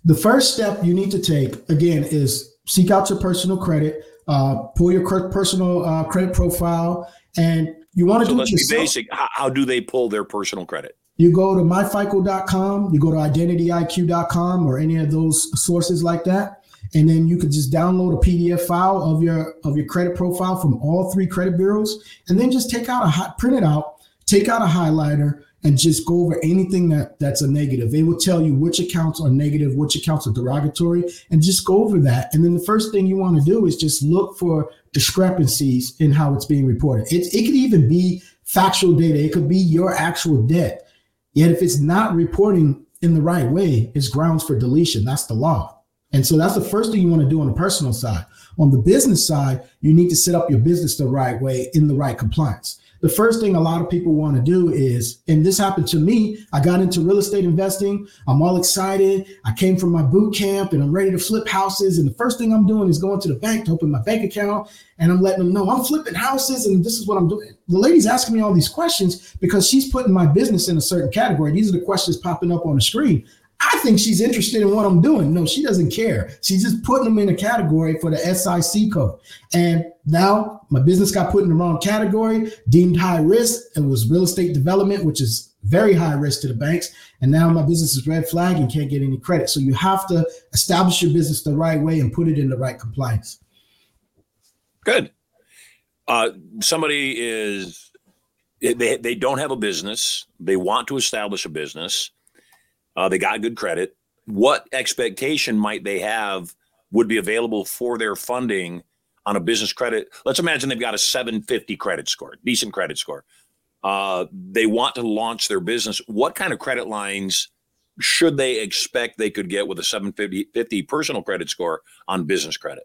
The first step you need to take, again, is seek out your personal credit, uh, pull your personal uh, credit profile, and you want to so do let's it yourself. be basic. How, how do they pull their personal credit? You go to myfico.com, you go to identityiq.com or any of those sources like that. And then you could just download a PDF file of your of your credit profile from all three credit bureaus, and then just take out a hot print it out, take out a highlighter, and just go over anything that that's a negative. They will tell you which accounts are negative, which accounts are derogatory, and just go over that. And then the first thing you want to do is just look for discrepancies in how it's being reported. It, it could even be factual data. It could be your actual debt. Yet if it's not reporting in the right way, it's grounds for deletion. That's the law. And so that's the first thing you want to do on the personal side. On the business side, you need to set up your business the right way in the right compliance the first thing a lot of people want to do is, and this happened to me, I got into real estate investing. I'm all excited. I came from my boot camp and I'm ready to flip houses. And the first thing I'm doing is going to the bank to open my bank account. And I'm letting them know I'm flipping houses and this is what I'm doing. The lady's asking me all these questions because she's putting my business in a certain category. These are the questions popping up on the screen. I think she's interested in what I'm doing. No, she doesn't care. She's just putting them in a category for the SIC code. And now my business got put in the wrong category, deemed high risk. It was real estate development, which is very high risk to the banks. And now my business is red flag and can't get any credit. So you have to establish your business the right way and put it in the right compliance. Good. Uh, somebody is they they don't have a business. They want to establish a business uh, they got good credit. What expectation might they have would be available for their funding on a business credit? Let's imagine they've got a 750 credit score, decent credit score. Uh, they want to launch their business. What kind of credit lines should they expect they could get with a 750 personal credit score on business credit?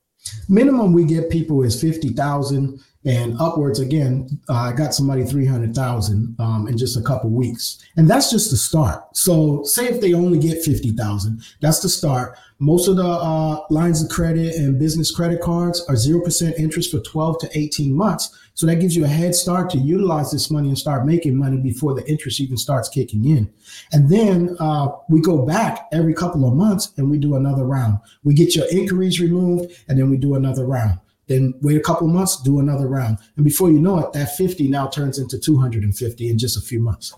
Minimum we get people is 50,000 and upwards again. Uh, I got somebody three hundred thousand um, in just a couple weeks, and that's just the start. So, say if they only get fifty thousand, that's the start. Most of the uh, lines of credit and business credit cards are zero percent interest for twelve to eighteen months. So that gives you a head start to utilize this money and start making money before the interest even starts kicking in. And then uh, we go back every couple of months and we do another round. We get your inquiries removed and then we do another round. Then wait a couple months, do another round. And before you know it, that 50 now turns into 250 in just a few months.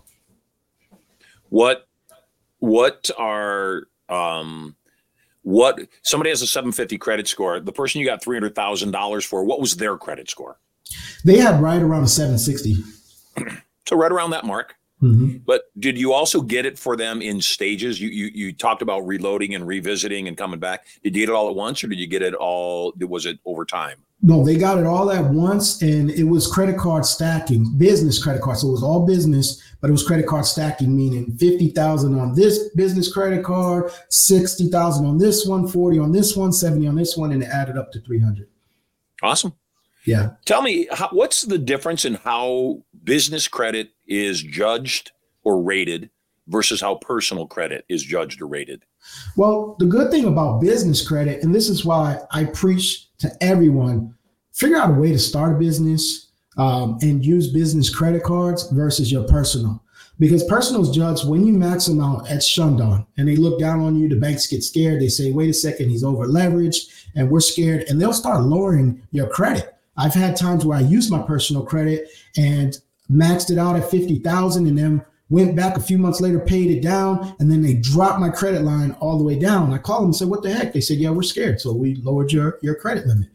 What what are um what somebody has a 750 credit score, the person you got $300,000 for, what was their credit score? They had right around a 760. So right around that mark. Mm-hmm. But did you also get it for them in stages? You, you you talked about reloading and revisiting and coming back. Did you get it all at once, or did you get it all? Was it over time? No, they got it all at once, and it was credit card stacking, business credit cards. So it was all business, but it was credit card stacking, meaning fifty thousand on this business credit card, sixty thousand on this one, forty on this one, seventy on this one, and it added up to three hundred. Awesome. Yeah. Tell me, how, what's the difference in how business credit is judged or rated versus how personal credit is judged or rated? Well, the good thing about business credit, and this is why I preach to everyone figure out a way to start a business um, and use business credit cards versus your personal. Because personal is judged when you max them out at Shundon and they look down on you, the banks get scared. They say, wait a second, he's over leveraged and we're scared. And they'll start lowering your credit. I've had times where I used my personal credit and maxed it out at 50,000 and then went back a few months later, paid it down, and then they dropped my credit line all the way down. I called them and said, what the heck? They said, yeah, we're scared. So we lowered your, your credit limit.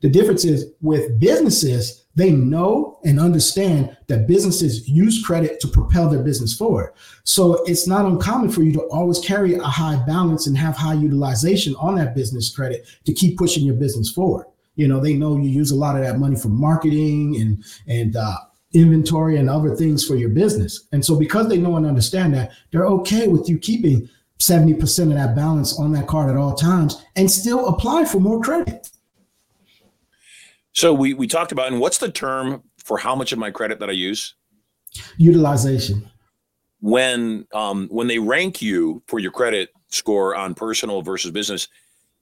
The difference is with businesses, they know and understand that businesses use credit to propel their business forward. So it's not uncommon for you to always carry a high balance and have high utilization on that business credit to keep pushing your business forward. You know, they know you use a lot of that money for marketing and and uh, inventory and other things for your business. And so because they know and understand that, they're okay with you keeping 70% of that balance on that card at all times and still apply for more credit. So we we talked about, and what's the term for how much of my credit that I use? Utilization. When um, when they rank you for your credit score on personal versus business,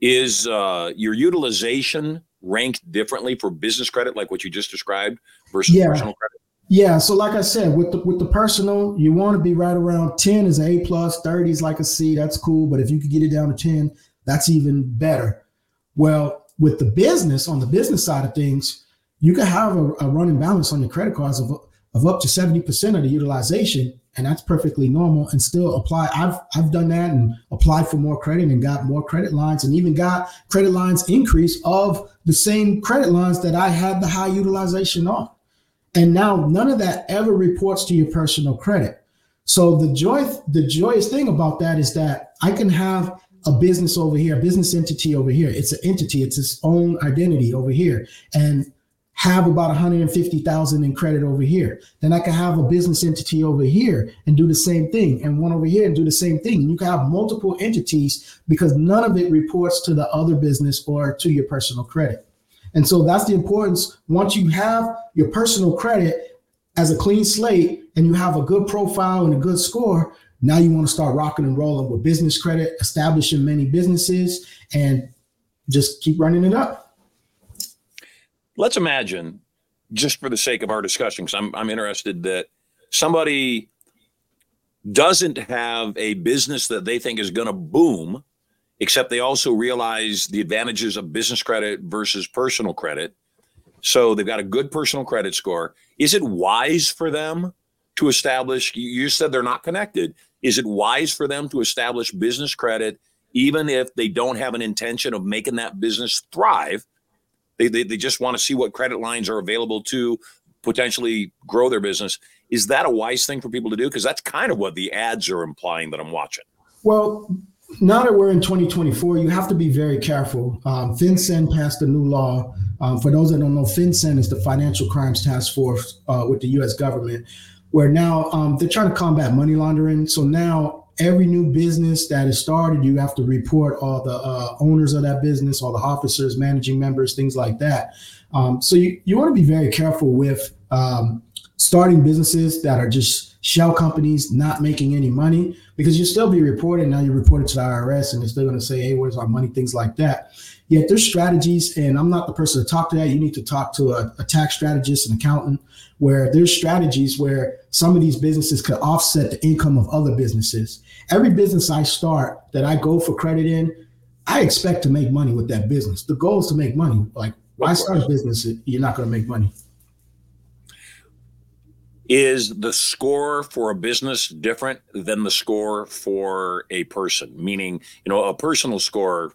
is uh, your utilization ranked differently for business credit, like what you just described, versus Yeah. personal credit? Yeah, so like I said, with the with the personal, you want to be right around 10 is an A plus, 30 is like a C, that's cool. But if you could get it down to 10, that's even better. Well, with the business, on the business side of things, you can have a, a running balance on your credit cards of, of up to 70% of the utilization, and that's perfectly normal and still apply. I've I've done that and applied for more credit and got more credit lines and even got credit lines increase of the same credit lines that I had the high utilization on. And now none of that ever reports to your personal credit. So the joy, the joyous thing about that is that I can have a business over here, a business entity over here. It's an entity, it's its own identity over here, and have about 150,000 in credit over here. Then I can have a business entity over here and do the same thing, and one over here and do the same thing. You can have multiple entities because none of it reports to the other business or to your personal credit. And so that's the importance. Once you have your personal credit as a clean slate and you have a good profile and a good score, now you want to start rocking and rolling with business credit, establishing many businesses, and just keep running it up. Let's imagine, just for the sake of our discussion, because I'm I'm interested that somebody doesn't have a business that they think is going to boom, except they also realize the advantages of business credit versus personal credit. So they've got a good personal credit score. Is it wise for them to establish? You said they're not connected. Is it wise for them to establish business credit, even if they don't have an intention of making that business thrive? They, they, they just want to see what credit lines are available to potentially grow their business. Is that a wise thing for people to do? Because that's kind of what the ads are implying that I'm watching. Well, now that we're in 2024, you have to be very careful. Um, FinCEN passed a new law. Um, for those that don't know, FinCEN is the Financial Crimes Task Force uh, with the U.S. government, where now um, they're trying to combat money laundering. So now every new business that is started, you have to report all the uh, owners of that business, all the officers, managing members, things like that. Um, so you, you want to be very careful with um, starting businesses that are just shell companies not making any money because you'll still be reporting. Now you report it to the IRS and they're still going to say, hey, where's our money? Things like that. Yet there's strategies, and I'm not the person to talk to that. You need to talk to a, a tax strategist, an accountant, where there's strategies where some of these businesses could offset the income of other businesses. Every business I start that I go for credit in, I expect to make money with that business. The goal is to make money. Like, why start a business? if You're not going to make money. Is the score for a business different than the score for a person? Meaning, you know, a personal score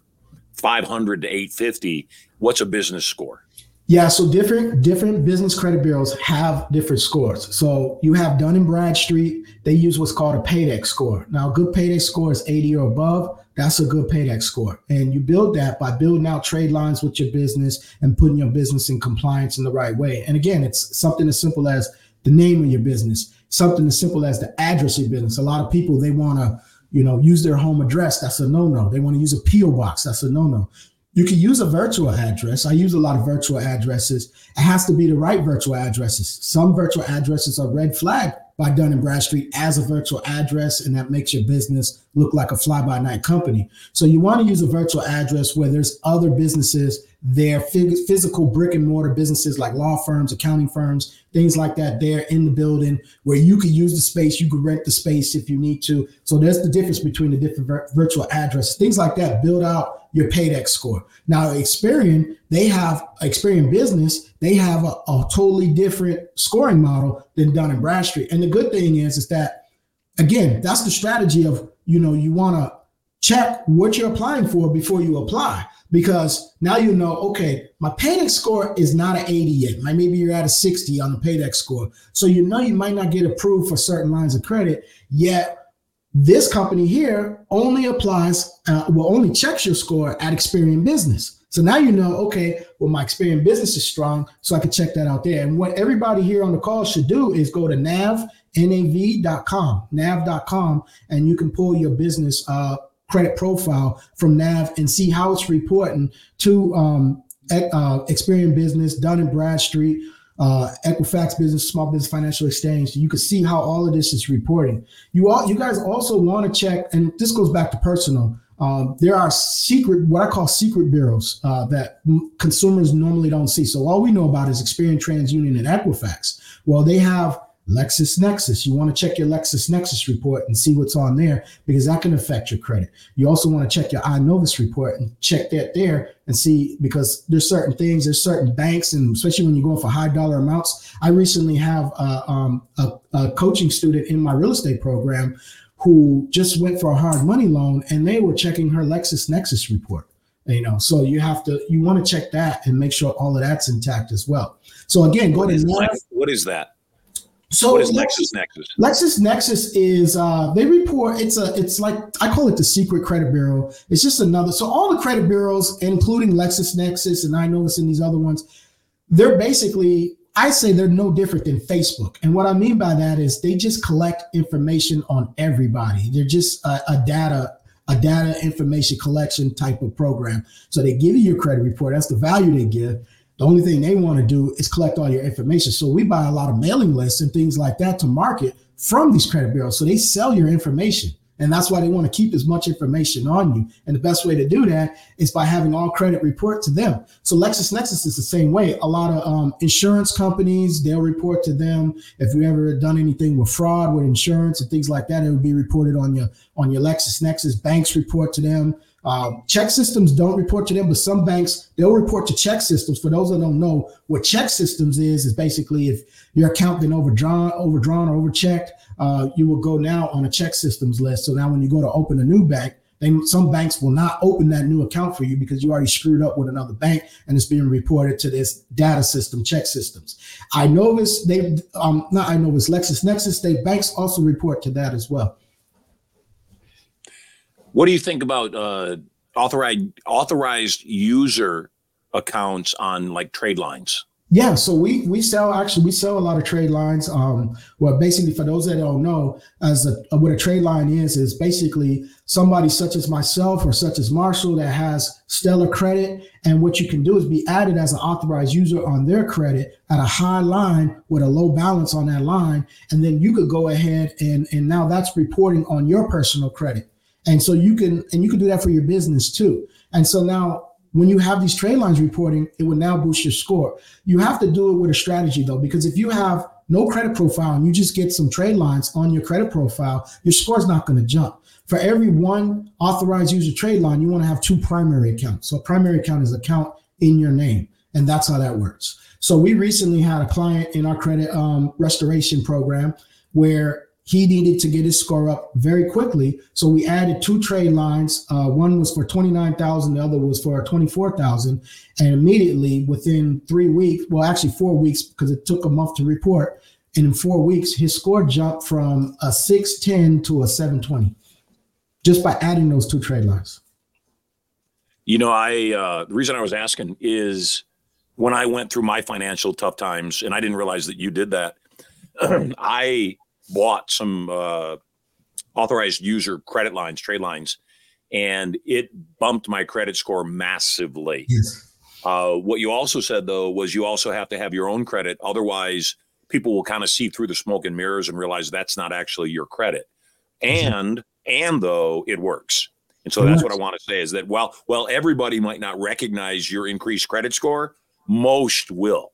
500 to 850. What's a business score? Yeah, so different different business credit bureaus have different scores. So you have Dun and Bradstreet. They use what's called a Paydex score. Now, a good Paydex score is 80 or above. That's a good Paydex score, and you build that by building out trade lines with your business and putting your business in compliance in the right way. And again, it's something as simple as the name of your business, something as simple as the address of your business. A lot of people they want to you know, use their home address. That's a no-no. They want to use a PO box. That's a no-no. You can use a virtual address. I use a lot of virtual addresses. It has to be the right virtual addresses. Some virtual addresses are red flag by Dun and Bradstreet as a virtual address, and that makes your business look like a fly-by-night company. So you want to use a virtual address where there's other businesses there, physical brick and mortar businesses like law firms, accounting firms, things like that there in the building where you could use the space, you could rent the space if you need to. So there's the difference between the different virtual addresses, things like that. Build out your Paydex score. Now, Experian, they have Experian Business, they have a, a totally different scoring model than Dun and Bradstreet. And the good thing is, is that again, that's the strategy of you know you want to check what you're applying for before you apply because now you know, okay, my Paydex score is not an 80 yet. Maybe you're at a 60 on the Paydex score. So you know you might not get approved for certain lines of credit, yet this company here only applies, uh, well, only checks your score at Experian Business. So now you know, okay, well, my Experian Business is strong, so I can check that out there. And what everybody here on the call should do is go to nav, nav.com, nav.com, and you can pull your business uh, credit profile from NAV and see how it's reporting to um, uh, Experian Business, Dun and Bradstreet, uh, Equifax Business, Small Business Financial Exchange. You can see how all of this is reporting. You all, you guys also want to check, and this goes back to personal. Um, there are secret, what I call secret bureaus uh, that m- consumers normally don't see. So all we know about is Experian, TransUnion, and Equifax. Well, they have LexisNexis. You want to check your LexisNexis report and see what's on there because that can affect your credit. You also want to check your Innovis report and check that there and see because there's certain things, there's certain banks, and especially when you're going for high dollar amounts. I recently have a, um, a, a coaching student in my real estate program who just went for a hard money loan and they were checking her LexisNexis report you know so you have to you want to check that and make sure all of that's intact as well so again go what to is, what is that so what is LexisNexis? LexisNexis is uh, they report it's a it's like I call it the secret credit bureau. It's just another. So all the credit bureaus, including LexisNexis and Innovis in these other ones, they're basically I say they're no different than Facebook. And what I mean by that is they just collect information on everybody. They're just a, a data a data information collection type of program. So they give you your credit report. That's the value they give. The only thing they want to do is collect all your information. So we buy a lot of mailing lists and things like that to market from these credit bureaus. So they sell your information. And that's why they want to keep as much information on you. And the best way to do that is by having all credit report to them. So LexisNexis is the same way. A lot of um, insurance companies, they'll report to them. If you ever done anything with fraud with insurance and things like that, it would be reported on your on your LexisNexis. Banks report to them. Um, ChexSystems don't report to them, but some banks they'll report to ChexSystems. For those that don't know, what ChexSystems is is basically if your account been overdrawn, overdrawn or overchecked, uh, you will go now on a ChexSystems list. So now when you go to open a new bank, then some banks will not open that new account for you because you already screwed up with another bank and it's being reported to this data system, ChexSystems. I know this, they um not I know this LexisNexis, they banks also report to that as well. What do you think about uh, authorized authorized user accounts on like trade lines? Yeah, so we we sell actually we sell a lot of trade lines. Um, well, basically for those that don't know, as a, what a trade line is is basically somebody such as myself or such as Marshall that has stellar credit, and what you can do is be added as an authorized user on their credit at a high line with a low balance on that line, and then you could go ahead and and now that's reporting on your personal credit, and so you can and you can do that for your business too. And so now when you have these trade lines reporting, it will now boost your score. You have to do it with a strategy though, because if you have no credit profile and you just get some trade lines on your credit profile, your score is not going to jump. For every one authorized user trade line, you want to have two primary accounts. So a primary account is account in your name, and that's how that works. So we recently had a client in our credit um, restoration program where he needed to get his score up very quickly. So we added two trade lines. Uh, one was for 29,000, the other was for 24,000. And immediately within three weeks, well, actually four weeks, because it took a month to report. And in four weeks, his score jumped from a 610 to a 720 just by adding those two trade lines. You know, I, uh, the reason I was asking is when I went through my financial tough times, and I didn't realize that you did that. <clears throat> I bought some uh, authorized user credit lines, trade lines, and it bumped my credit score massively. Yes. Uh, what you also said though was you also have to have your own credit, otherwise people will kind of see through the smoke and mirrors and realize that's not actually your credit. And and though it works. And so that's what I want to say is that while well everybody might not recognize your increased credit score, most will.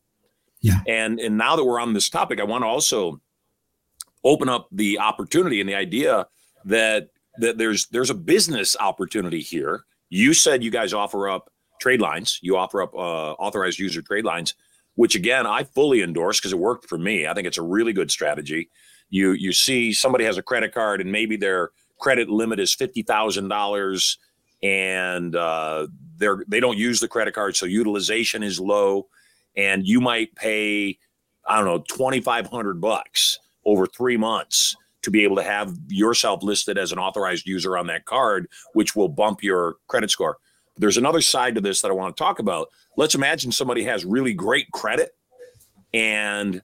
Yeah. And and now that we're on this topic, I want to also open up the opportunity and the idea that that there's there's a business opportunity here. You said you guys offer up trade lines. You offer up uh, authorized user trade lines, which again I fully endorse because it worked for me. I think it's a really good strategy. You you see somebody has a credit card and maybe their credit limit is fifty thousand dollars, and uh, they're they don't use the credit card, so utilization is low, and you might pay I don't know twenty five hundred bucks over three months to be able to have yourself listed as an authorized user on that card, which will bump your credit score. There's another side to this that I want to talk about. Let's imagine somebody has really great credit and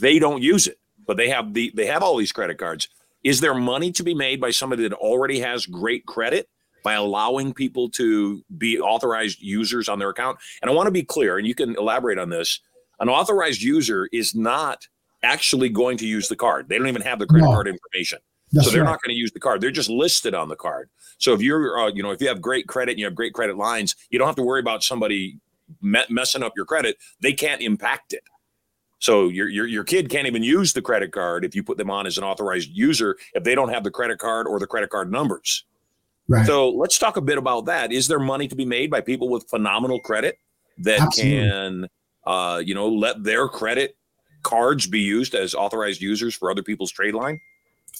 they don't use it, but they have the they have all these credit cards. Is there money to be made by somebody that already has great credit by allowing people to be authorized users on their account? And I want to be clear, and you can elaborate on this. An authorized user is not actually going to use the card. They don't even have the credit no. card information. That's so they're right. not going to use the card. They're just listed on the card. So if you're, uh, you know, if you have great credit and you have great credit lines, you don't have to worry about somebody me- messing up your credit. They can't impact it. So your, your your kid can't even use the credit card if you put them on as an authorized user if they don't have the credit card or the credit card numbers. Right. So let's talk a bit about that. Is there money to be made by people with phenomenal credit that Absolutely. can, uh, you know, let their credit cards be used as authorized users for other people's trade line?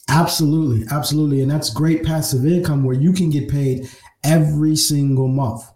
Absolutely, absolutely, and that's great passive income where you can get paid every single month.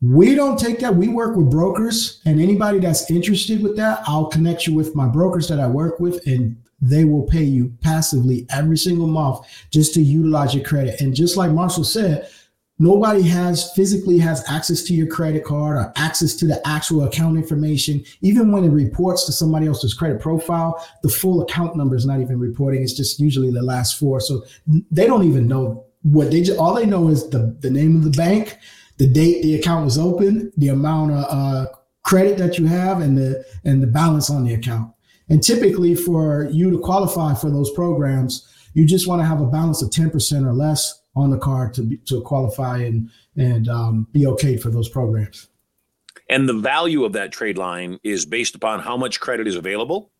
We don't take that. We work with brokers, and anybody that's interested with that, I'll connect you with my brokers that I work with, and they will pay you passively every single month just to utilize your credit. And just like Marshall said, nobody has physically has access to your credit card or access to the actual account information. Even when it reports to somebody else's credit profile the full account number is not even reporting. It's just usually the last four. So they don't even know what they just all they know is the, the name of the bank the date the account was open the amount of uh, credit that you have and the and the balance on the account. And typically for you to qualify for those programs you just want to have a balance of 10% or less on the card to be, to qualify and and um, be okay for those programs. And the value of that trade line is based upon how much credit is available,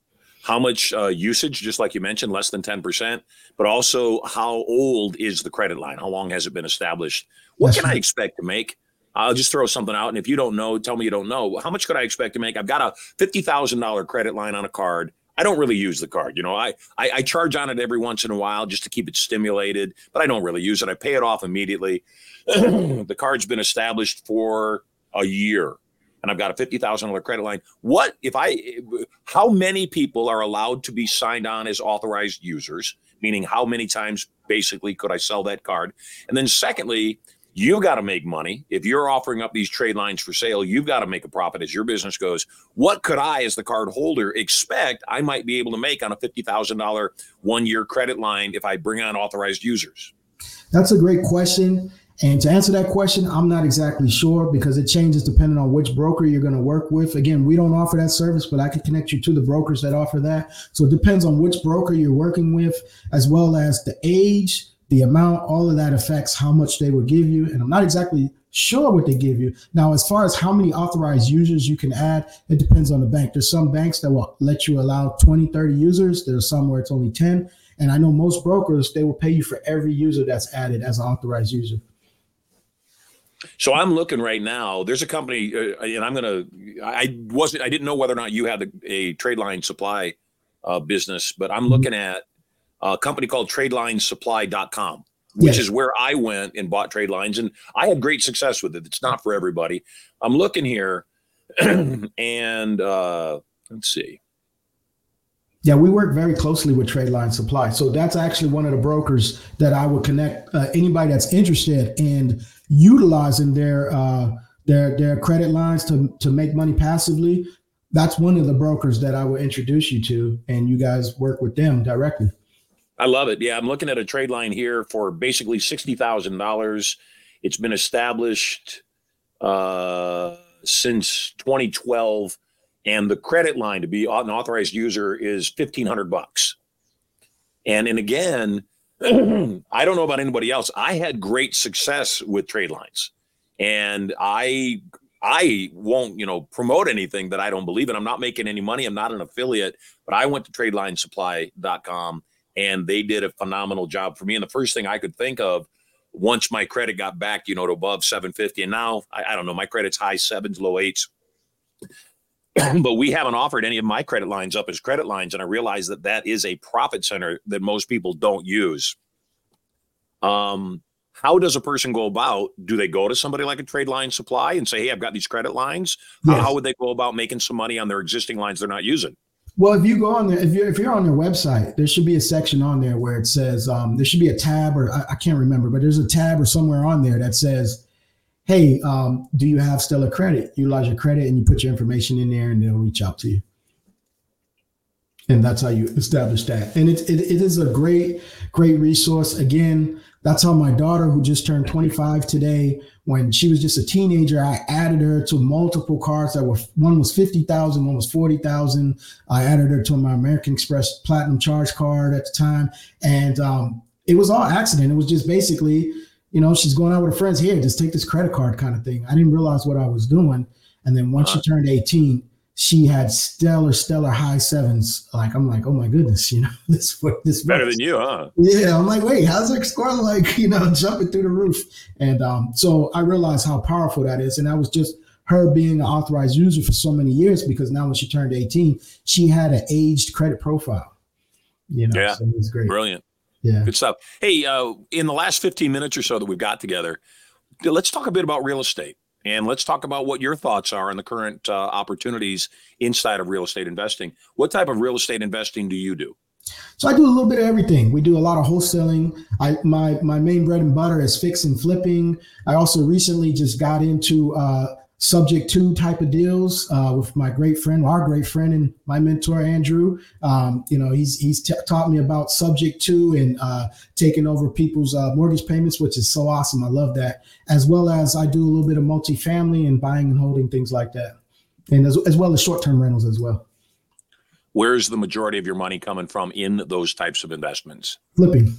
how much uh, usage, just like you mentioned, less than ten percent, but also how old is the credit line? How long has it been established? What That's can right. I expect to make? I'll just throw something out, and if you don't know, tell me you don't know. How much could I expect to make? I've got a fifty thousand dollar credit line on a card. I don't really use the card. You know, I, I, I charge on it every once in a while just to keep it stimulated, but I don't really use it. I pay it off immediately. <clears throat> the card's been established for a year and I've got a fifty thousand dollar credit line. What if I? How many people are allowed to be signed on as authorized users? Meaning, how many times basically could I sell that card? And then, secondly, You've got to make money. If you're offering up these trade lines for sale, you've got to make a profit as your business goes. What could I, as the card holder, expect I might be able to make on a $50,000 one year credit line if I bring on authorized users? That's a great question. And to answer that question, I'm not exactly sure because it changes depending on which broker you're going to work with. Again, we don't offer that service, but I can connect you to the brokers that offer that. So it depends on which broker you're working with, as well as the age, the amount, all of that affects how much they will give you. And I'm not exactly sure what they give you. Now, as far as how many authorized users you can add, it depends on the bank. There's some banks that will let you allow 20, 30 users. There's some where it's only 10. And I know most brokers, they will pay you for every user that's added as an authorized user. So I'm looking right now. There's a company, uh, and I'm gonna. I wasn't. I didn't know whether or not you had a, a trade line supply uh, business, but I'm looking at a company called TradeLineSupply.com, which yes. is where I went and bought trade lines, and I had great success with it. It's not for everybody. I'm looking here, <clears throat> and uh, let's see. Yeah, we work very closely with Trade Line Supply. So that's actually one of the brokers that I would connect uh, anybody that's interested in utilizing their uh, their their credit lines to to make money passively. That's one of the brokers that I would introduce you to, and you guys work with them directly. I love it. Yeah, I'm looking at a trade line here for basically sixty thousand dollars. It's been established uh, since 2012 and the credit line to be an authorized user is 1500 bucks and and again <clears throat> i don't know about anybody else i had great success with trade lines and i i won't you know promote anything that i don't believe in i'm not making any money i'm not an affiliate but i went to tradelinesupply.com and they did a phenomenal job for me and the first thing i could think of once my credit got back you know to above 750 and now I, I don't know my credit's high sevens low eights <clears throat> but we haven't offered any of my credit lines up as credit lines. And I realize that that is a profit center that most people don't use. Um, how does a person go about? Do they go to somebody like a trade line supply and say, Hey, I've got these credit lines? Yes. How, how would they go about making some money on their existing lines they're not using? Well, if you go on there, if you're if you're on their website, there should be a section on there where it says um, there should be a tab, or I, I, can't remember, but there's a tab or somewhere on there that says hey, um, do you have Stellar Credit? Utilize your credit and you put your information in there and they'll reach out to you. And that's how you establish that. And it, it, it is a great, great resource. Again, that's how my daughter, who just turned 25 today, when she was just a teenager, I added her to multiple cards that were one was 50,000, one was 40,000. I added her to my American Express Platinum Charge card at the time. And um, it was all accident. It was just basically you know, she's going out with her friends here, just take this credit card kind of thing. I didn't realize what I was doing. And then once uh-huh. she turned 18, she had stellar, stellar high sevens. Like, I'm like, oh my goodness, you know, <laughs> this what this better than you, huh? Yeah. I'm like, wait, how's her score like, you know, jumping through the roof? And um, so I realized how powerful that is. And that was just her being an authorized user for so many years because now when she turned 18, she had an aged credit profile. You know, yeah. so it was great. Brilliant. Yeah. Good stuff. Hey, uh, in the last 15 minutes or so that we've got together, let's talk a bit about real estate and let's talk about what your thoughts are on the current uh, opportunities inside of real estate investing. What type of real estate investing do you do? So I do a little bit of everything. We do a lot of wholesaling. I my my main bread and butter is fix and flipping. I also recently just got into uh, subject to type of deals uh, with my great friend, our great friend, and my mentor Andrew. Um, you know, he's he's t- taught me about subject to and uh, taking over people's uh, mortgage payments, which is so awesome. I love that. As well as I do a little bit of multifamily and buying and holding things like that, and as, as well as short term rentals as well. Where's the majority of your money coming from in those types of investments? Flipping.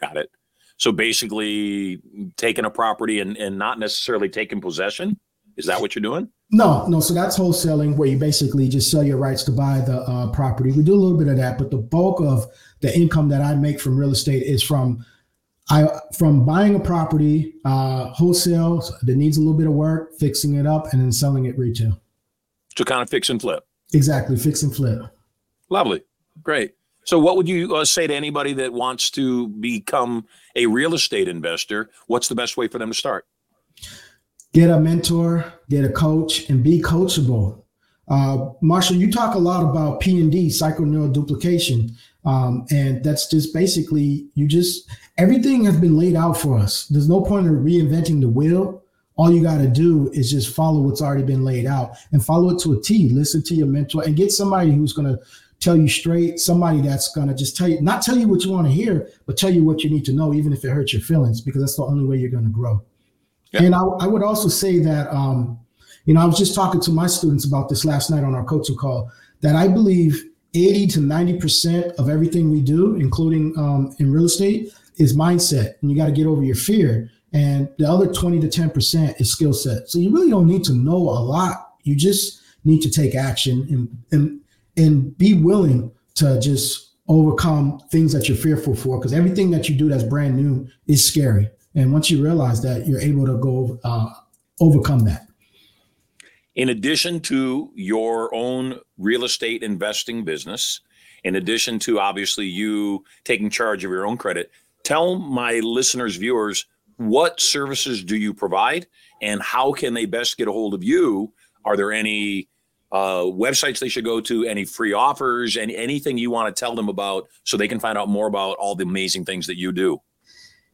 Got it. So basically, taking a property and, and not necessarily taking possession. Is that what you're doing? No, no. So that's wholesaling, where you basically just sell your rights to buy the uh, property. We do a little bit of that, but the bulk of the income that I make from real estate is from I from buying a property, uh, wholesale that needs a little bit of work, fixing it up, and then selling it retail. To kind of fix and flip. Exactly, fix and flip. Lovely, great. So, what would you uh, say to anybody that wants to become a real estate investor? What's the best way for them to start? Get a mentor, get a coach, and be coachable. Uh, Marshall, you talk a lot about P and D, psychoneuroduplication, um, and that's just basically you just everything has been laid out for us. There's no point in reinventing the wheel. All you got to do is just follow what's already been laid out and follow it to a T. Listen to your mentor and get somebody who's going to tell you straight, somebody that's going to just tell you, not tell you what you want to hear, but tell you what you need to know, even if it hurts your feelings, because that's the only way you're going to grow. Yeah. And I, I, would also say that, um, you know, I was just talking to my students about this last night on our coaching call, that I believe 80 to 90% of everything we do, including um, in real estate, is mindset. And you got to get over your fear. And the other 20 to 10% is skill set. So you really don't need to know a lot. You just need to take action and, and, and be willing to just overcome things that you're fearful for. Because everything that you do that's brand new is scary. And once you realize that, you're able to go uh, overcome that. In addition to your own real estate investing business, in addition to obviously you taking charge of your own credit, tell my listeners, viewers, what services do you provide and how can they best get a hold of you? Are there any uh, websites they should go to, any free offers, and anything you want to tell them about so they can find out more about all the amazing things that you do?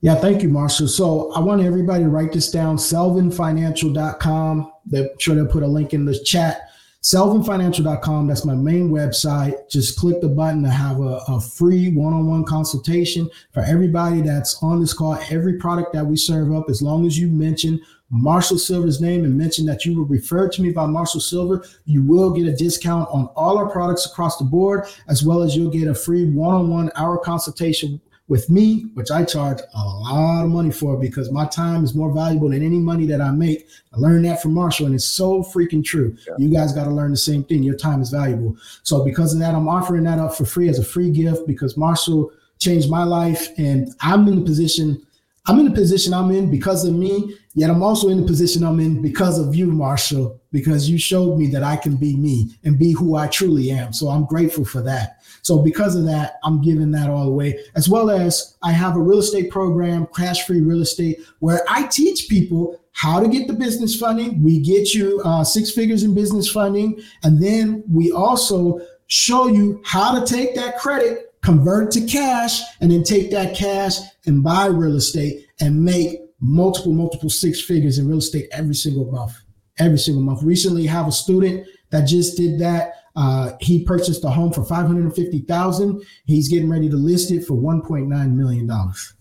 Yeah, thank you, Marshall. So I want everybody to write this down, selvinfinancial.com. They're sure they'll put a link in the chat. Selvinfinancial.com, that's my main website. Just click the button to have a, a free one-on-one consultation for everybody that's on this call. Every product that we serve up, as long as you mention Marshall Sylver's name and mention that you were referred to me by Marshall Sylver, you will get a discount on all our products across the board, as well as you'll get a free one-on-one hour consultation with me, which I charge a lot of money for because my time is more valuable than any money that I make. I learned that from Marshall, and it's so freaking true. Yeah. You guys got to learn the same thing. Your time is valuable. So, because of that, I'm offering that up for free as a free gift because Marshall changed my life, and I'm in the position. I'm in the position I'm in because of me, yet I'm also in the position I'm in because of you, Marshall, because you showed me that I can be me and be who I truly am. So I'm grateful for that. So because of that, I'm giving that all away, as well as I have a real estate program, Crash Free Real Estate, where I teach people how to get the business funding. We get you uh, six figures in business funding, and then we also show you how to take that credit, convert it to cash, and then take that cash and buy real estate and make multiple, multiple six figures in real estate every single month. Every single month. Recently, have a student that just did that. Uh, he purchased a home for five hundred and fifty thousand. He's getting ready to list it for one point nine million dollars.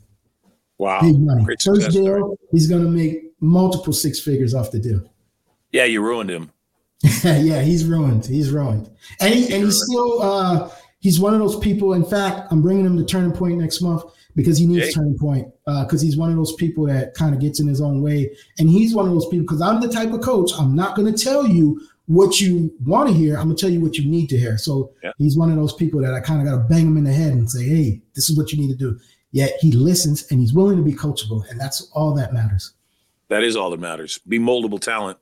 Wow, big money. Great First deal, he's going to make multiple six figures off the deal. Yeah, you ruined him. <laughs> yeah, he's ruined. He's ruined, and he and he's still uh, he's one of those people. In fact, I'm bringing him to Turning Point next month because he needs Jake. Turning Point because uh, he's one of those people that kind of gets in his own way, and he's one of those people because I'm the type of coach. I'm not going to tell you what you want to hear. I'm gonna tell you what you need to hear. So yeah. he's one of those people that I kind of got to bang him in the head and say, "Hey, this is what you need to do." Yet he listens and he's willing to be coachable, and that's all that matters. That is all that matters. Be moldable talent.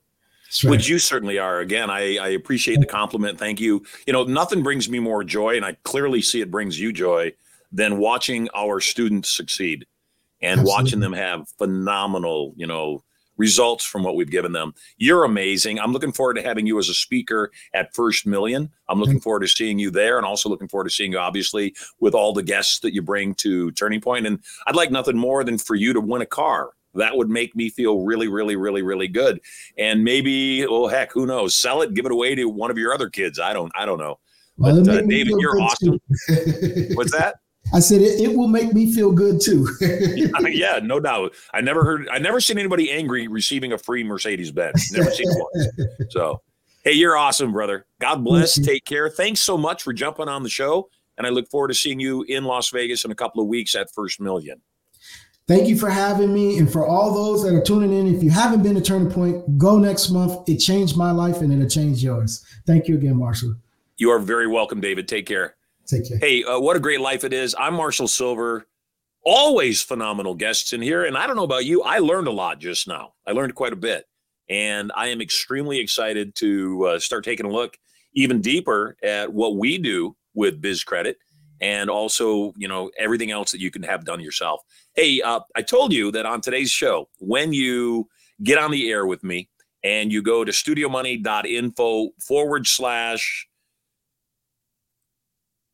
Right. Which you certainly are. Again, I, I appreciate the compliment. Thank you. You know, nothing brings me more joy, and I clearly see it brings you joy than watching our students succeed and Absolutely. watching them have phenomenal, you know, results from what we've given them. You're amazing. I'm looking forward to having you as a speaker at First Million. I'm looking forward to seeing you there and also looking forward to seeing you, obviously, with all the guests that you bring to Turning Point. And I'd like nothing more than for you to win a car. That would make me feel really, really, really, really good. And maybe, oh heck, who knows? Sell it, give it away to one of your other kids. I don't, I don't know. But uh, David, you're awesome. <laughs> What's that? I said it, it will make me feel good too. yeah, <laughs> <laughs> yeah, no doubt. I never heard I never seen anybody angry receiving a free Mercedes Benz. <laughs> Never seen one. So hey, you're awesome, brother. God bless. Take care. Thanks so much for jumping on the show. And I look forward to seeing you in Las Vegas in a couple of weeks at First Million. Thank you for having me. And for all those that are tuning in, if you haven't been to Turning Point, go next month. It changed my life and it'll change yours. Thank you again, Marshall. You are very welcome, David. Take care. Take care. Hey, uh, what a great life it is. I'm Marshall Sylver. Always phenomenal guests in here. And I don't know about you, I learned a lot just now. I learned quite a bit. And I am extremely excited to uh, start taking a look even deeper at what we do with Biz Credit and also, you know, everything else that you can have done yourself. Hey, uh, I told you that on today's show, when you get on the air with me and you go to studiomoney.info forward slash.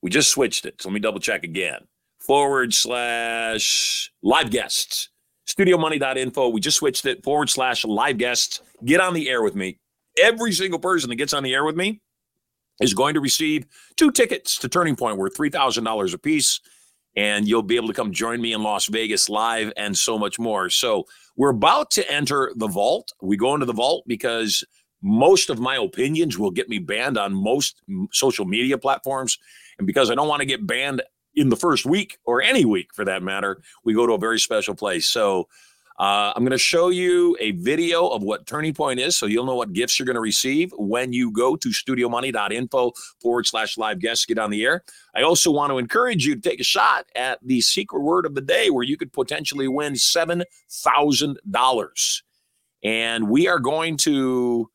We just switched it. So let me double check again. Forward slash live guests. Studiomoney.info. We just switched it. Forward slash live guests. Get on the air with me. Every single person that gets on the air with me is going to receive two tickets to Turning Point worth $3,000 a piece. And you'll be able to come join me in Las Vegas live and so much more. So we're about to enter the vault. We go into the vault because most of my opinions will get me banned on most social media platforms. And because I don't want to get banned in the first week or any week for that matter, we go to a very special place. So uh, I'm going to show you a video of what Turning Point is so you'll know what gifts you're going to receive when you go to studiomoney.info forward slash live guests get on the air. I also want to encourage you to take a shot at the secret word of the day where you could potentially win $7,000. And we are going to,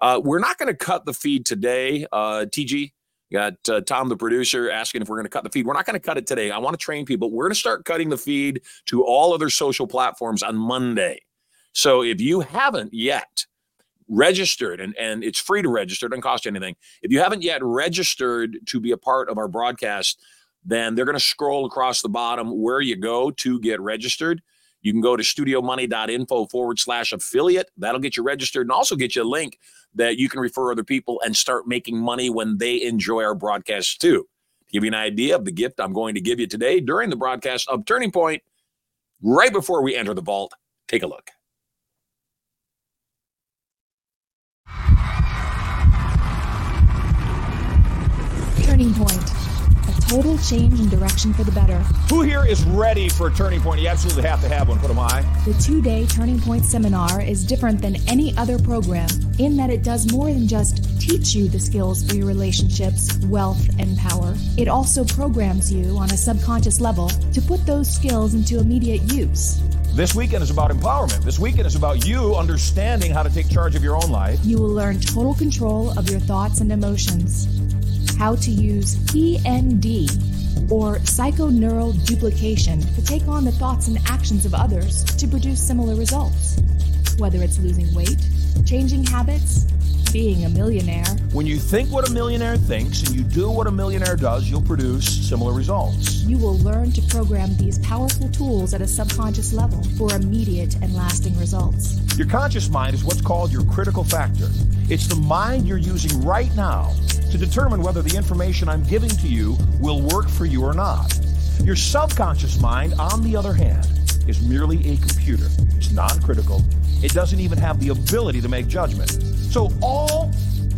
uh, we're not going to cut the feed today, uh, TG. Got uh, Tom, the producer, asking if we're going to cut the feed. We're not going to cut it today. I want to train people. We're going to start cutting the feed to all other social platforms on Monday. So if you haven't yet registered, and, and it's free to register, it doesn't cost you anything. If you haven't yet registered to be a part of our broadcast, then they're going to scroll across the bottom where you go to get registered. You can go to studiomoney.info forward slash affiliate. That'll get you registered and also get you a link that you can refer other people and start making money when they enjoy our broadcasts too. To give you an idea of the gift I'm going to give you today during the broadcast of Turning Point, right before we enter the vault, take a look. Turning Point. Total change in direction for the better. Who here is ready for a turning point? You absolutely have to have one. Put them high. The two day Turning Point seminar is different than any other program in that it does more than just teach you the skills for your relationships, wealth, and power. It also programs you on a subconscious level to put those skills into immediate use. This weekend is about empowerment. This weekend is about you understanding how to take charge of your own life. You will learn total control of your thoughts and emotions, how to use PND or psychoneural duplication to take on the thoughts and actions of others to produce similar results. Whether it's losing weight, changing habits, being a millionaire, When you think what a millionaire thinks and you do what a millionaire does, you'll produce similar results. you will learn to program these powerful tools at a subconscious level for immediate and lasting results. Your conscious mind is what's called your critical factor. It's the mind you're using right now to determine whether the information I'm giving to you will work for you or not. Your subconscious mind, on the other hand, is merely a computer. It's non critical. It doesn't even have the ability to make judgment. So, all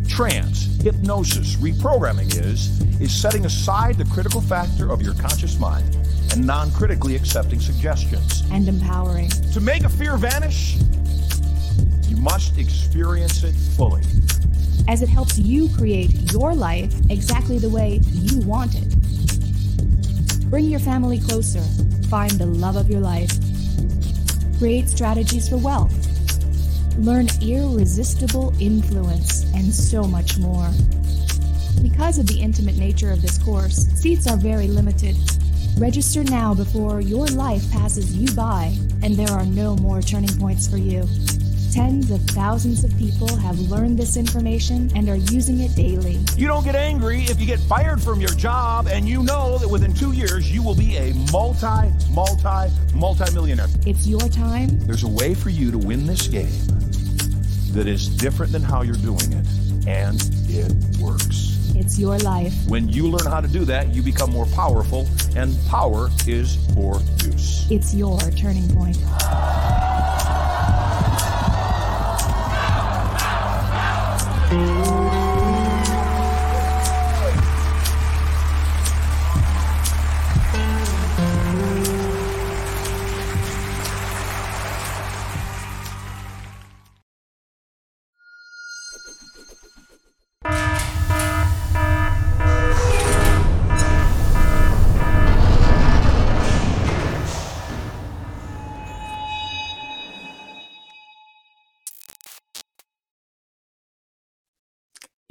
trance, hypnosis, reprogramming is, is setting aside the critical factor of your conscious mind and non critically accepting suggestions. And empowering. To make a fear vanish, you must experience it fully. as it helps you create your life exactly the way you want it. Bring your family closer, find the love of your life, create strategies for wealth, learn irresistible influence, and so much more. Because of the intimate nature of this course, seats are very limited. Register now before your life passes you by and there are no more turning points for you. Tens of thousands of people have learned this information and are using it daily. You don't get angry if you get fired from your job and you know that within two years you will be a multi, multi, multi millionaire. It's your time. There's a way for you to win this game that is different than how you're doing it, and it works. It's your life. When you learn how to do that, you become more powerful, and power is for use. It's your turning point.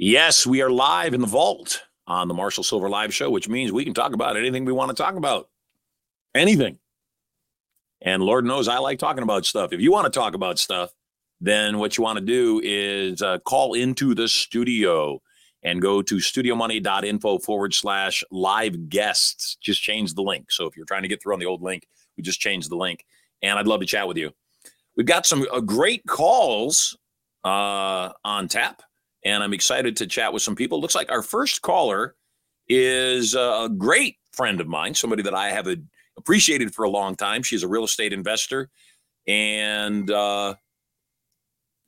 Yes, we are live in the vault on the Marshall Sylver Live Show, which means we can talk about anything we want to talk about. Anything. And Lord knows I like talking about stuff. If you want to talk about stuff, then what you want to do is uh, call into the studio and go to studiomoney.info forward slash live guests. Just change the link. So if you're trying to get through on the old link, we just changed the link. And I'd love to chat with you. We've got some uh, great calls uh, on tap, and I'm excited to chat with some people. Looks like our first caller is a great friend of mine, somebody that I have appreciated for a long time. She's a real estate investor. And uh,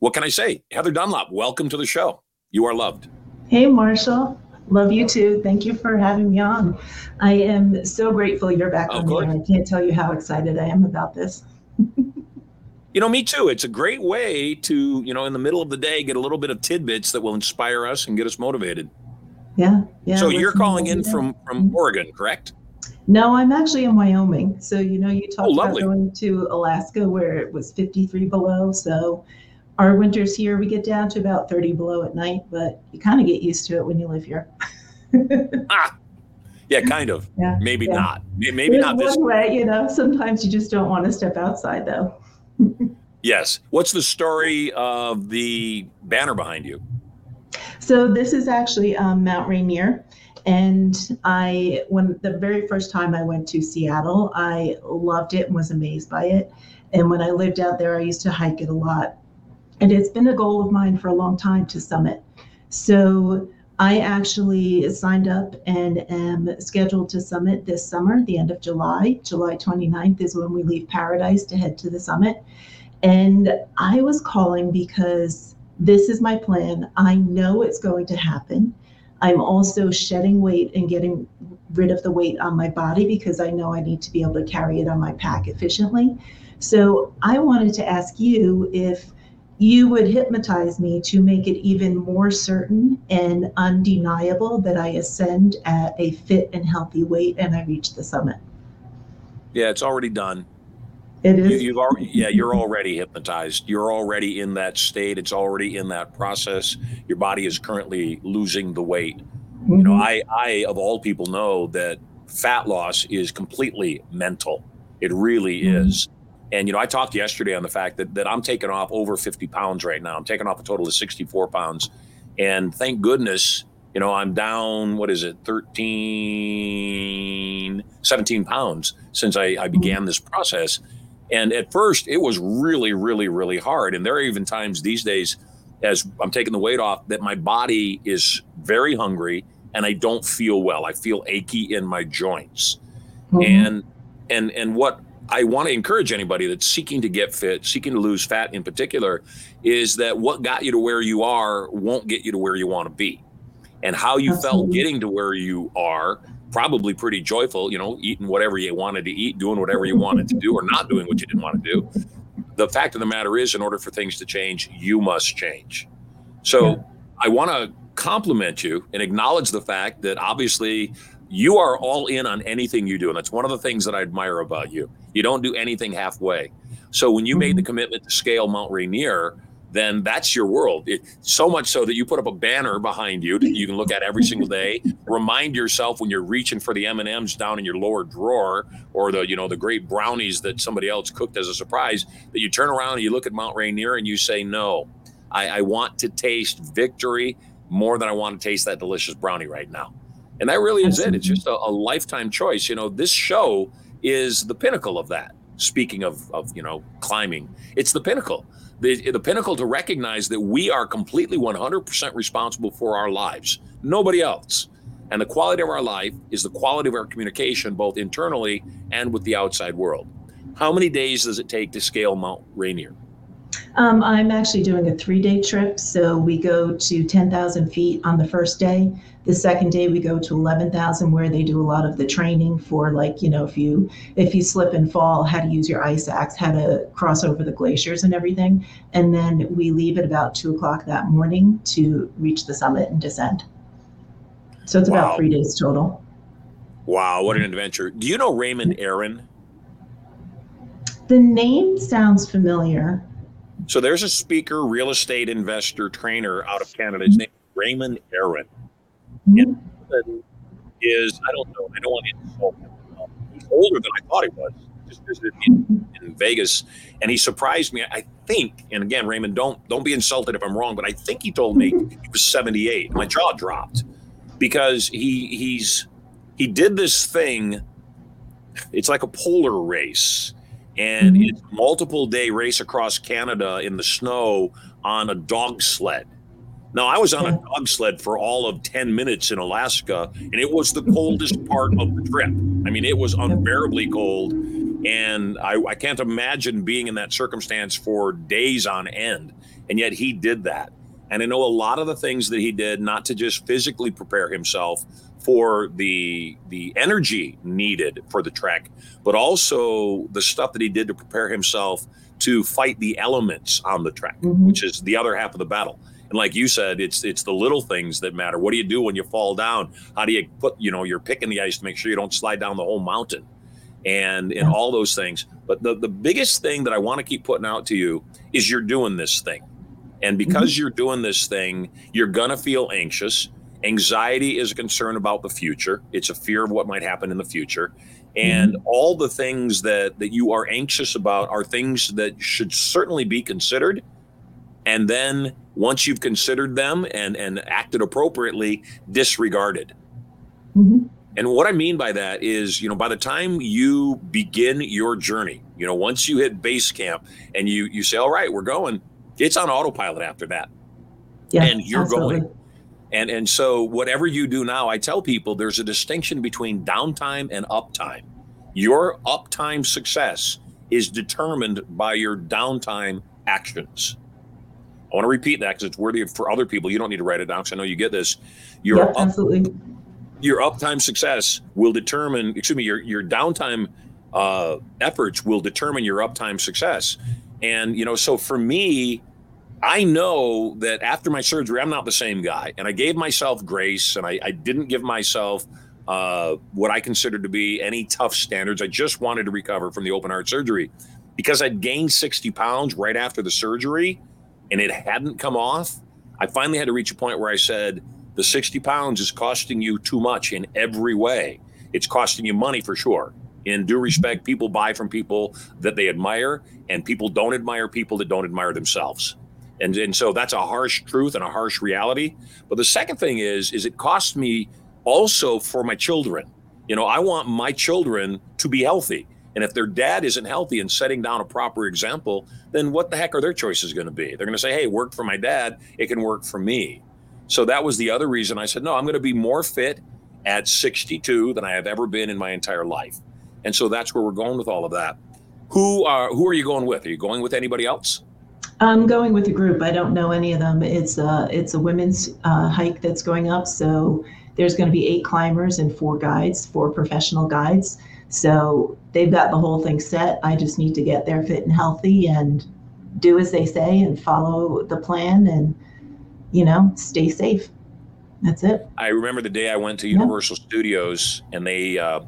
what can I say? Heather Dunlop, welcome to the show. You are loved. Hey, Marshall. Love you too. Thank you for having me on. I am so grateful you're back on here. I can't tell you how excited I am about this. <laughs> you know, me too. It's a great way to, you know, in the middle of the day, get a little bit of tidbits that will inspire us and get us motivated. Yeah. Yeah. So you're calling in from from mm-hmm. Oregon, correct? No, I'm actually in Wyoming. So you know, you talked oh, about going to Alaska where it was 53 below. So our winters here, we get down to about 30 below at night, but you kind of get used to it when you live here. <laughs> ah, yeah, kind of. Yeah, maybe yeah. not. Maybe There's not this way. You know, sometimes you just don't want to step outside, though. Yes. What's the story of the banner behind you? So this is actually um, Mount Rainier. And I, when the very first time I went to Seattle, I loved it and was amazed by it. And when I lived out there, I used to hike it a lot. And it's been a goal of mine for a long time to summit. So I actually signed up and am scheduled to summit this summer, the end of July. July 29th is when we leave Paradise to head to the summit. And I was calling because this is my plan. I know it's going to happen. I'm also shedding weight and getting rid of the weight on my body because I know I need to be able to carry it on my pack efficiently. So I wanted to ask you if you would hypnotize me to make it even more certain and undeniable that I ascend at a fit and healthy weight and I reach the summit. Yeah, it's already done. It is. You, have already, yeah, you're already hypnotized. You're already in that state. It's already in that process. Your body is currently losing the weight. Mm-hmm. You know, mm-hmm. I, I of all people know that fat loss is completely mental. It really mm-hmm. is. And you know, I talked yesterday on the fact that that I'm taking off over 50 pounds right now. I'm taking off a total of 64 pounds, and thank goodness, you know, I'm down. What is it, 13, 17 pounds since I, I began this process. And at first, it was really, really, really hard. And there are even times these days, as I'm taking the weight off, that my body is very hungry and I don't feel well. I feel achy in my joints. Mm-hmm. And and and what I want to encourage anybody that's seeking to get fit, seeking to lose fat in particular, is that what got you to where you are won't get you to where you want to be. And how you Absolutely. felt getting to where you are, probably pretty joyful, you know, eating whatever you wanted to eat, doing whatever you wanted to do, or not doing what you didn't want to do. The fact of the matter is, in order for things to change, you must change. So yeah. I want to compliment you and acknowledge the fact that obviously you are all in on anything you do. And that's one of the things that I admire about you. You don't do anything halfway. So when you made the mm-hmm. commitment to scale Mount Rainier, then that's your world. It, so much so that you put up a banner behind you that you can look at every single day. <laughs> Remind yourself when you're reaching for the M and M's down in your lower drawer, or the you know the great brownies that somebody else cooked as a surprise, that you turn around and you look at Mount Rainier and you say, "No, I, I want to taste victory more than I want to taste that delicious brownie right now." And that really is it. It's just a, a, lifetime choice. You know, this show is the pinnacle of that. Speaking of, of you know, climbing, it's the pinnacle. The, the pinnacle to recognize that we are completely 100% responsible for our lives, nobody else. And the quality of our life is the quality of our communication, both internally and with the outside world. How many days does it take to scale Mount Rainier? Um, I'm actually doing a three day trip. So we go to 10,000 feet on the first day. The second day we go to 11,000 where they do a lot of the training for like, you know, if you if you slip and fall, how to use your ice axe, how to cross over the glaciers and everything. And then we leave at about two o'clock that morning to reach the summit and descend. So it's wow. about three days total. Wow, what an adventure. Do you know Raymond Aaron? The name sounds familiar. So there's a speaker, real estate investor, trainer out of Canada. His name is Raymond Aaron. Mm-hmm. is I don't know. I don't want to insult him. He's older than I thought he was. just visited me in Vegas, and he surprised me. I think, and again, Raymond, don't don't be insulted if I'm wrong, but I think he told me he was 78. My jaw dropped because he he's he did this thing. It's like a polar race, and mm-hmm. it's multiple day race across Canada in the snow on a dog sled. Now, I was on a dog sled for all of 10 minutes in Alaska, and it was the coldest part of the trip. I mean, it was unbearably cold. And I, I, can't imagine being in that circumstance for days on end. And yet he did that. And I know a lot of the things that he did, not to just physically prepare himself for the the energy needed for the trek, but also the stuff that he did to prepare himself to fight the elements on the trek, mm-hmm. which is the other half of the battle. And like you said, it's it's the little things that matter. What do you do when you fall down? How do you put, you know, you're picking the ice to make sure you don't slide down the whole mountain and and all those things. But the, the biggest thing that I want to keep putting out to you is you're doing this thing. And because mm-hmm. you're doing this thing, you're gonna feel anxious. Anxiety is a concern about the future. It's a fear of what might happen in the future. And mm-hmm. all the things that that you are anxious about are things that should certainly be considered. And then once you've considered them and and acted appropriately, disregarded. Mm-hmm. And what I mean by that is, you know, by the time you begin your journey, you know, once you hit base camp and you you say, "All right, we're going," it's on autopilot after that, yeah, and you're absolutely. going. And and so whatever you do now, I tell people there's a distinction between downtime and uptime. Your uptime success is determined by your downtime actions. I want to repeat that because it's worthy for other people. You don't need to write it down because I know you get this. Your yeah, absolutely your uptime success will determine, excuse me, your, your downtime uh, efforts will determine your uptime success. And, you know, so for me, I know that after my surgery, I'm not the same guy. And I gave myself grace and I, I didn't give myself uh, what I considered to be any tough standards. I just wanted to recover from the open heart surgery because I'd gained 60 pounds right after the surgery and it hadn't come off. I finally had to reach a point where I said, the 60 pounds is costing you too much in every way. It's costing you money for sure. In due respect, people buy from people that they admire, and people don't admire people that don't admire themselves. And, and so that's a harsh truth and a harsh reality. But the second thing is, is it costs me also for my children. You know, I want my children to be healthy. And if their dad isn't healthy and setting down a proper example, then what the heck are their choices going to be? They're going to say, hey, worked for my dad. It can work for me. So that was the other reason I said, no, I'm going to be more fit at 62 than I have ever been in my entire life. And so that's where we're going with all of that. Who are who are you going with? Are you going with anybody else? I'm going with a group. I don't know any of them. It's a it's a women's uh, hike that's going up. So there's going to be eight climbers and four guides, four professional guides. So they've got the whole thing set. I just need to get there fit and healthy and do as they say and follow the plan and you know, stay safe. That's it. I remember the day I went to Universal yeah. Studios and they, uh,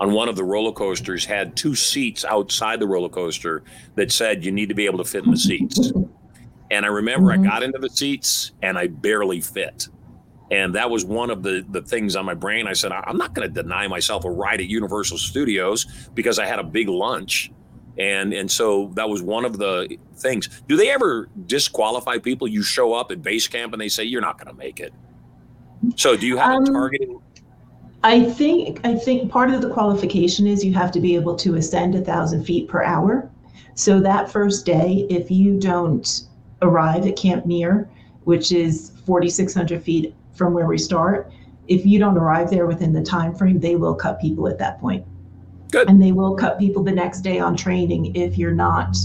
on one of the roller coasters, had two seats outside the roller coaster that said you need to be able to fit in the seats. and I remember mm-hmm. I got into the seats and I barely fit. And that was one of the, the things on my brain. I said, I'm not going to deny myself a ride at Universal Studios because I had a big lunch. And and so that was one of the things. Do they ever disqualify people? You show up at base camp and they say you're not going to make it. So do you have um, a targeting? I think i think part of the qualification is you have to be able to ascend a thousand feet per hour. So that first day if you don't arrive at camp Muir which is 4600 feet from where we start if you don't arrive there within the time frame they will cut people at that point Good. And they will cut people the next day on training if you're not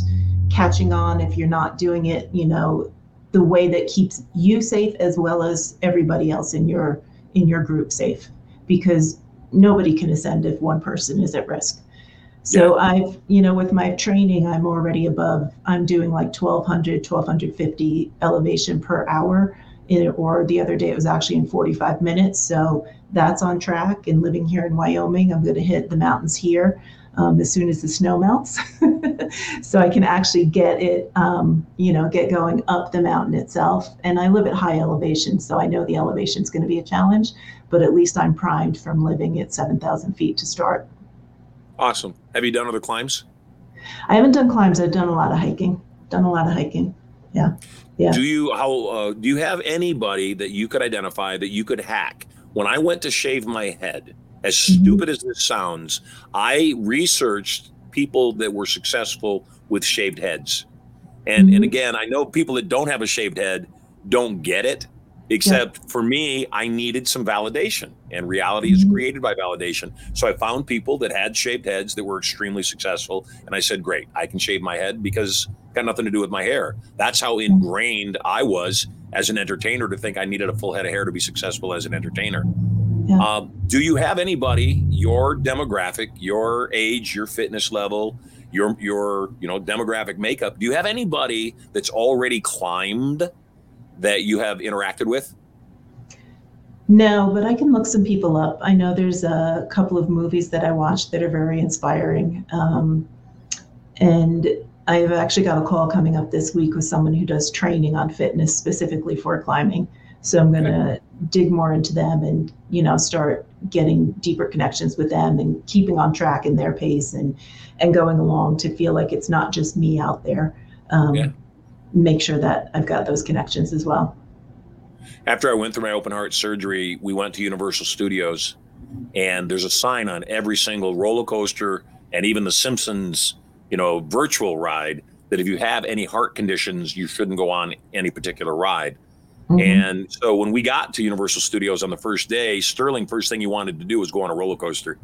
catching on, if you're not doing it, you know, the way that keeps you safe as well as everybody else in your in your group safe because nobody can ascend if one person is at risk. So yeah. I've, you know, with my training, I'm already above, I'm doing like 1200, 1250 elevation per hour. Or the other day, it was actually in 45 minutes. So that's on track. And living here in Wyoming, I'm going to hit the mountains here um, as soon as the snow melts, <laughs> so I can actually get it, um, you know, get going up the mountain itself. And I live at high elevation, so I know the elevation is going to be a challenge, but at least I'm primed from living at 7,000 feet to start. Awesome. Have you done other climbs? I haven't done climbs. I've done a lot of hiking. Done a lot of hiking. Yeah. Yeah. Do you how uh, do you have anybody that you could identify that you could hack? When I went to shave my head, as Mm-hmm. stupid as this sounds, I researched people that were successful with shaved heads. And and Mhm. again, I know people that don't have a shaved head don't get it. Except for me, I needed some validation, and reality is Mhm. created by validation. So I found people that had shaved heads that were extremely successful, and I said, "Great, I can shave my head because it's got nothing to do with my hair." That's how ingrained I was as an entertainer to think I needed a full head of hair to be successful as an entertainer. Yeah. Um, do you have anybody, your demographic, your age, your fitness level, your your you know demographic makeup? Do you have anybody that's already climbed that you have interacted with? No, but I can look some people up. I know there's a couple of movies that I watched that are very inspiring. Um, and I've actually got a call coming up this week with someone who does training on fitness specifically for climbing. So I'm going to dig more into them and, you know, start getting deeper connections with them and keeping on track in their pace and, and going along to feel like it's not just me out there. Um, Yeah. Make sure that I've got those connections as well. After I went through my open heart surgery, we went to Universal Studios, and there's a sign on every single roller coaster and even the Simpsons, you know, virtual ride that if you have any heart conditions, you shouldn't go on any particular ride. Mhm. And so when we got to Universal Studios on the first day, Sterling, first thing he wanted to do was go on a roller coaster.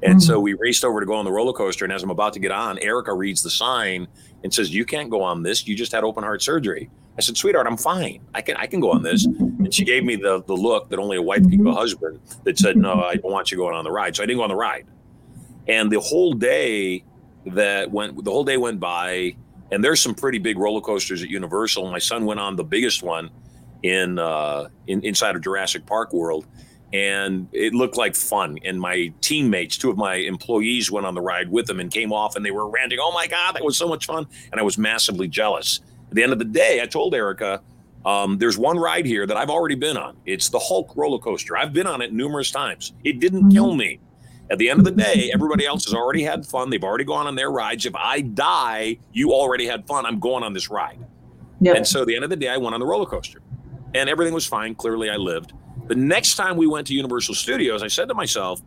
And so we raced over to go on the roller coaster. And as I'm about to get on, Erica reads the sign and says, You can't go on this. You just had open heart surgery. I said, Sweetheart, I'm fine. I can I can go on this. And she gave me the the look that only a wife can give a husband that said, No, I don't want you going on the ride. So I didn't go on the ride. And the whole day that went the whole day went by, and there's some pretty big roller coasters at Universal. My son went on the biggest one in uh in inside of Jurassic Park World and it looked like fun. And my teammates two of my employees went on the ride with them and came off and they were ranting oh my god that was so much fun. And i was massively jealous. At the end of the day i told erica um, there's one ride here that i've already been on. It's the hulk roller coaster. I've been on it numerous times. It didn't kill me. At the end of the day everybody else has already had fun. They've already gone on their rides. If i die you already had fun. I'm going on this ride. Yep. and so at the end of the day, I went on the roller coaster. And everything was fine. Clearly, I lived. The next time we went to Universal Studios, I said to myself,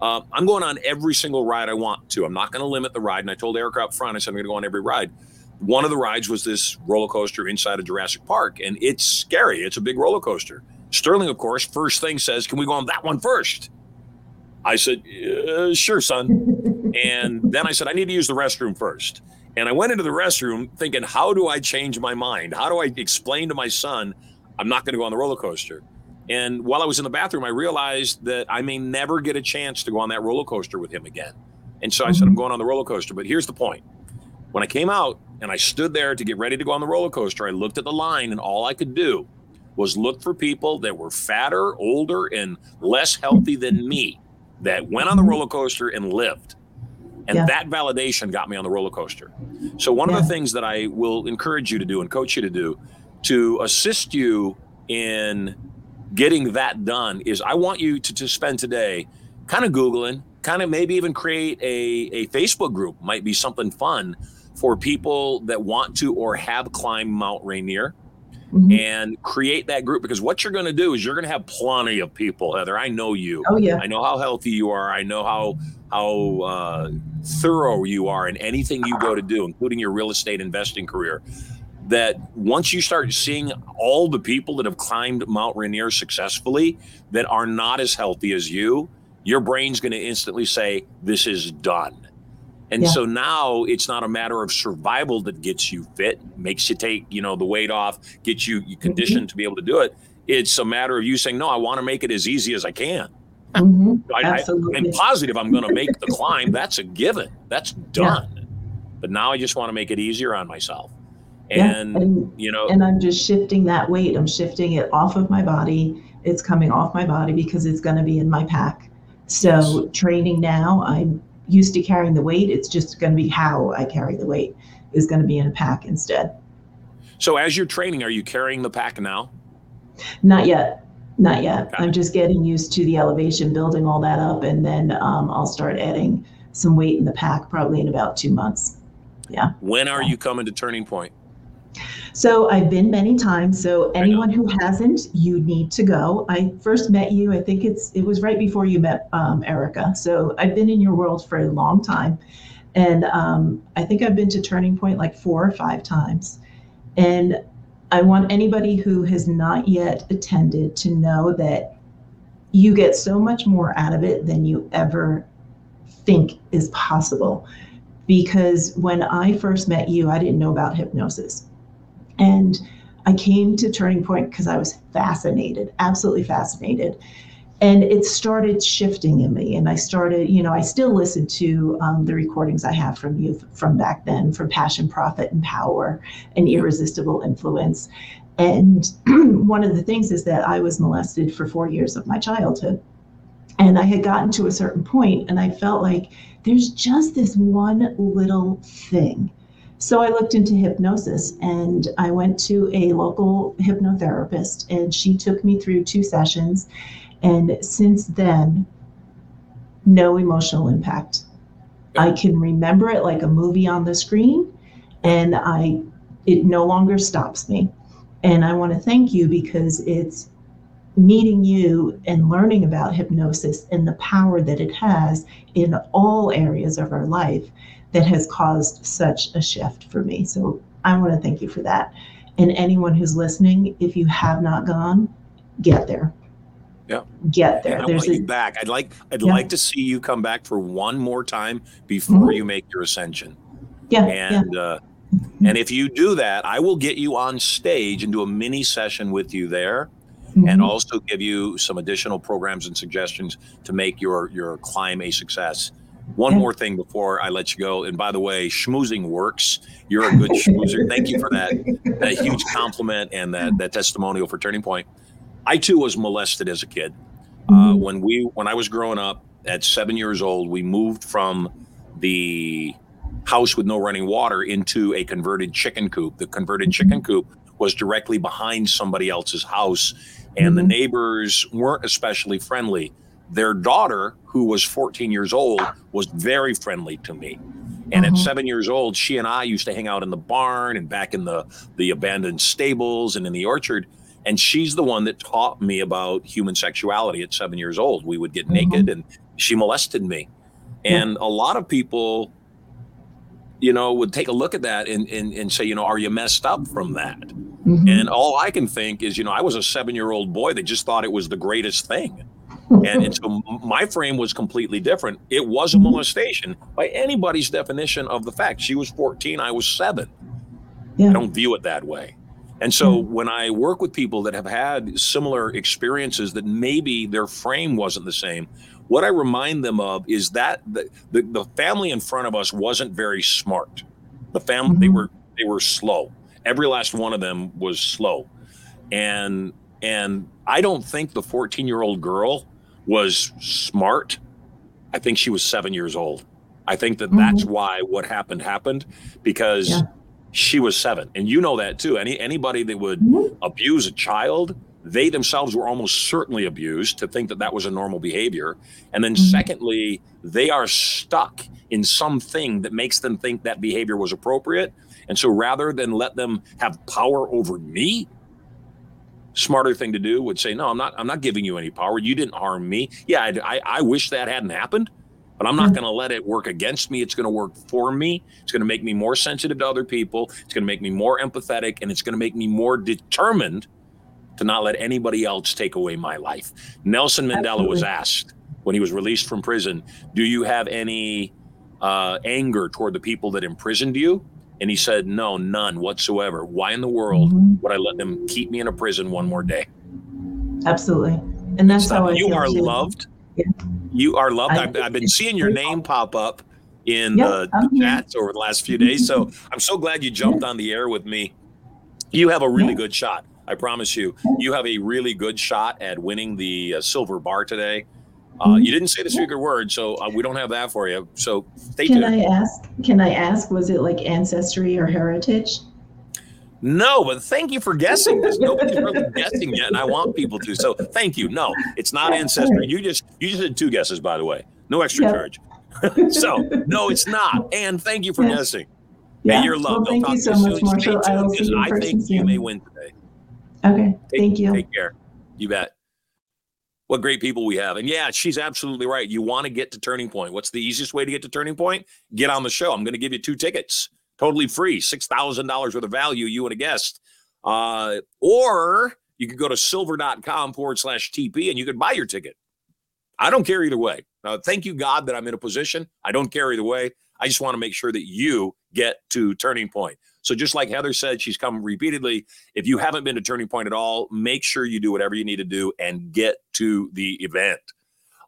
uh, I'm going on every single ride I want to. I'm not going to limit the ride. And I told Erica up front, I said, I'm going to go on every ride. One of the rides was this roller coaster inside of Jurassic Park, and it's scary. It's a big roller coaster. Sterling, of course, first thing says, Can we go on that one first? I said, uh, Sure, son. <laughs> and then I said, I need to use the restroom first. And I went into the restroom thinking, how do I change my mind? How do I explain to my son, I'm not going to go on the roller coaster? And while I was in the bathroom, I realized that I may never get a chance to go on that roller coaster with him again. And so I said, I'm mm-hmm. going on the roller coaster. But here's the point when I came out and I stood there to get ready to go on the roller coaster, I looked at the line, and all I could do was look for people that were fatter, older, and less healthy than me that went on the mm-hmm. roller coaster and lived. And Yeah. that validation got me on the roller coaster. So, one of the things that I will encourage you to do and coach you to do to assist you in getting that done is I want you to, to spend today kind of Googling, kind of maybe even create a, a Facebook group, might be something fun for people that want to or have climbed Mount Rainier Mhm. and create that group because what you're going to do is you're going to have plenty of people heather i know you Oh yeah. i know how healthy you are i know how how uh, thorough you are in anything you go to do including your real estate investing career that once you start seeing all the people that have climbed mount rainier successfully that are not as healthy as you your brain's going to instantly say this is done and Yeah. so now it's not a matter of survival that gets you fit, makes you take, you know, the weight off, gets you, you conditioned to be able to do it. It's a matter of you saying, no, I want to make it as easy as I can. Mhm. I, I, Absolutely. I'm positive I'm going to make the climb. That's a given. That's done. Yeah. But now I just want to make it easier on myself. Yeah, And, and- you know, and I'm just shifting that weight. I'm shifting it off of my body. It's coming off my body because it's going to be in my pack. So training now, I'm used to carrying the weight. It's just going to be how I carry the weight is going to be in a pack instead. so as you're training, are you carrying the pack now? Not yet. Not yet. Okay. I'm just getting used to the elevation, building all that up, and then um, I'll start adding some weight in the pack probably in about two months. Yeah. When are you coming to Turning Point? So I've been many times. So anyone who hasn't, you need to go. I first met you. I think it's it was right before you met um, Erica. So I've been in your world for a long time, and um, I think I've been to Turning Point like four or five times. And I want anybody who has not yet attended to know that you get so much more out of it than you ever think is possible. Because when I first met you, I didn't know about hypnosis. And I came to Turning Point because I was fascinated, absolutely fascinated. And it started shifting in me. And I started, you know, I still listen to um, the recordings I have from you from back then, from Passion, Profit, and Power and Irresistible Influence. And <clears throat> one of the things is that I was molested for four years of my childhood. And I had gotten to a certain point, and I felt like there's just this one little thing so I looked into hypnosis and I went to a local hypnotherapist and she took me through two sessions. And since then, no emotional impact. I can remember it like a movie on the screen and I it no longer stops me. And I want to thank you because it's meeting you and learning about hypnosis and the power that it has in all areas of our life that has caused such a shift for me. So I want to thank you for that. And anyone who's listening, if you have not gone, get there. Yeah. Get there. And I There's want a, you back. I'd like I'd Yeah. like to see you come back for one more time before Mhm. you make your ascension. yeah, And uh, and if you do that, I will get you on stage and do a mini session with you there, yeah. and also give you some additional programs and suggestions to make your your climb a success. One more thing before I let you go, and by the way, schmoozing works. You're a good schmoozer. Thank you for that that huge compliment and that that testimonial for Turning Point. I too was molested as a kid. Uh, Mhm. when we when I was growing up at seven years old, we moved from the house with no running water into a converted chicken coop. The converted chicken coop was directly behind somebody else's house, and the Mhm. neighbors weren't especially friendly. Their daughter, who was 14 years old, was very friendly to me. And at Mhm. seven years old, she and I used to hang out in the barn and back in the the abandoned stables and in the orchard. And she's the one that taught me about human sexuality at seven years old. We would get Mhm. naked and she molested me. Yeah. And a lot of people, you know, would take a look at that and, and, and say, you know, are you messed up from that? Mhm. And all I can think is, you know, I was a seven year old boy that just thought it was the greatest thing. And, and so my frame was completely different. It was a molestation by anybody's definition of the fact. She was 14, I was seven. Yeah. I don't view it that way. And so when I work with people that have had similar experiences that maybe their frame wasn't the same, what I remind them of is that the, the, the family in front of us wasn't very smart. The family they Mhm. were they were slow. Every last one of them was slow. And and I don't think the 14-year-old girl was smart. I think she was 7 years old. I think that that's why what happened happened because Yeah. she was 7 and you know that too. Any anybody that would Mhm. abuse a child, they themselves were almost certainly abused to think that that was a normal behavior. And then, Mhm. secondly, they are stuck in something that makes them think that behavior was appropriate. And so, rather than let them have power over me, smarter thing to do would say, "No, I'm not. I'm not giving you any power. You didn't harm me. Yeah, I, I, I wish that hadn't happened." But I'm not Yeah. going to let it work against me. It's going to work for me. It's going to make me more sensitive to other people. It's going to make me more empathetic, and it's going to make me more determined to not let anybody else take away my life. Nelson Mandela was asked when he was released from prison, "Do you have any uh, anger toward the people that imprisoned you?" And he said, "No, none whatsoever. Why in the world Mhm. would I let them keep me in a prison one more day?" Absolutely. And that's how I you feel are loved. Yeah. You are loved. I've, I've been seeing your name pop up in Yeah, the, I'm the here. chats over the last few days. So I'm so glad you jumped on the air with me. You have a really Yeah. good shot. I promise you. You have a really good shot at winning the uh, silver bar today. Uh, you didn't say the secret word, so uh, we don't have that for you. So stay Can tuned. I ask? Can I ask? Was it like ancestry or heritage? No, but thank you for guessing because nobody's really guessing yet, and I want people to. So thank you. No, it's not ancestry. You just you just did two guesses, by the way. No extra Yeah. charge. <laughs> so no, it's not. And thank you for Yeah. guessing. Yeah. Hey, you're loved. Well, thank you so much, soon. Marshall. I will tuned, you in I think you may win today. Okay. Take- Thank you. Take care. You bet. What great people we have. And yeah, she's absolutely right. You want to get to Turning Point. What's the easiest way to get to Turning Point? Get on the show. I'm going to give you two tickets, totally free, $6,000 worth of value, you and a guest. Uh, or you could go to sylver.com forward slash TP and you could buy your ticket. I don't care either way. Uh, thank you, God, that I'm in a position. I don't care either way. I just want to make sure that you get to Turning Point. So just like Heather said, she's come repeatedly. If you haven't been to Turning Point at all, make sure you do whatever you need to do and get to the event.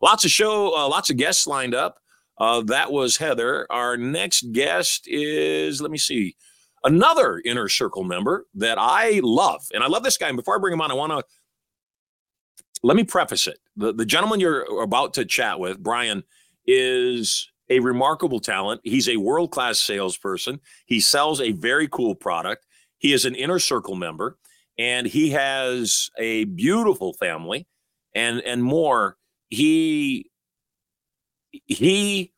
Lots of show, uh, lots of guests lined up. Uh, that was Heather. Our next guest is, let me see, another inner circle member that I love. And I love this guy. And before I bring him on, I want to let me preface it. The, the gentleman you're about to chat with, Brian, is a remarkable talent. He's a world class salesperson. He sells a very cool product. He is an inner circle member and he has a beautiful family and and more. He he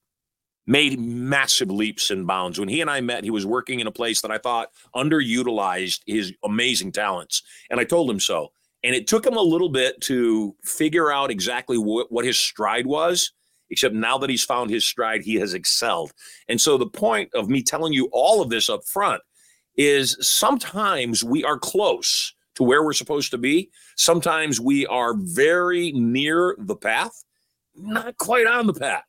made massive leaps and bounds. When he and I met, he was working in a place that I thought underutilized his amazing talents. And I told him so. And it took him a little bit to figure out exactly what, what his stride was except now that he's found his stride, he has excelled. And so the point of me telling you all of this up front is sometimes we are close to where we're supposed to be. Sometimes we are very near the path, not quite on the path.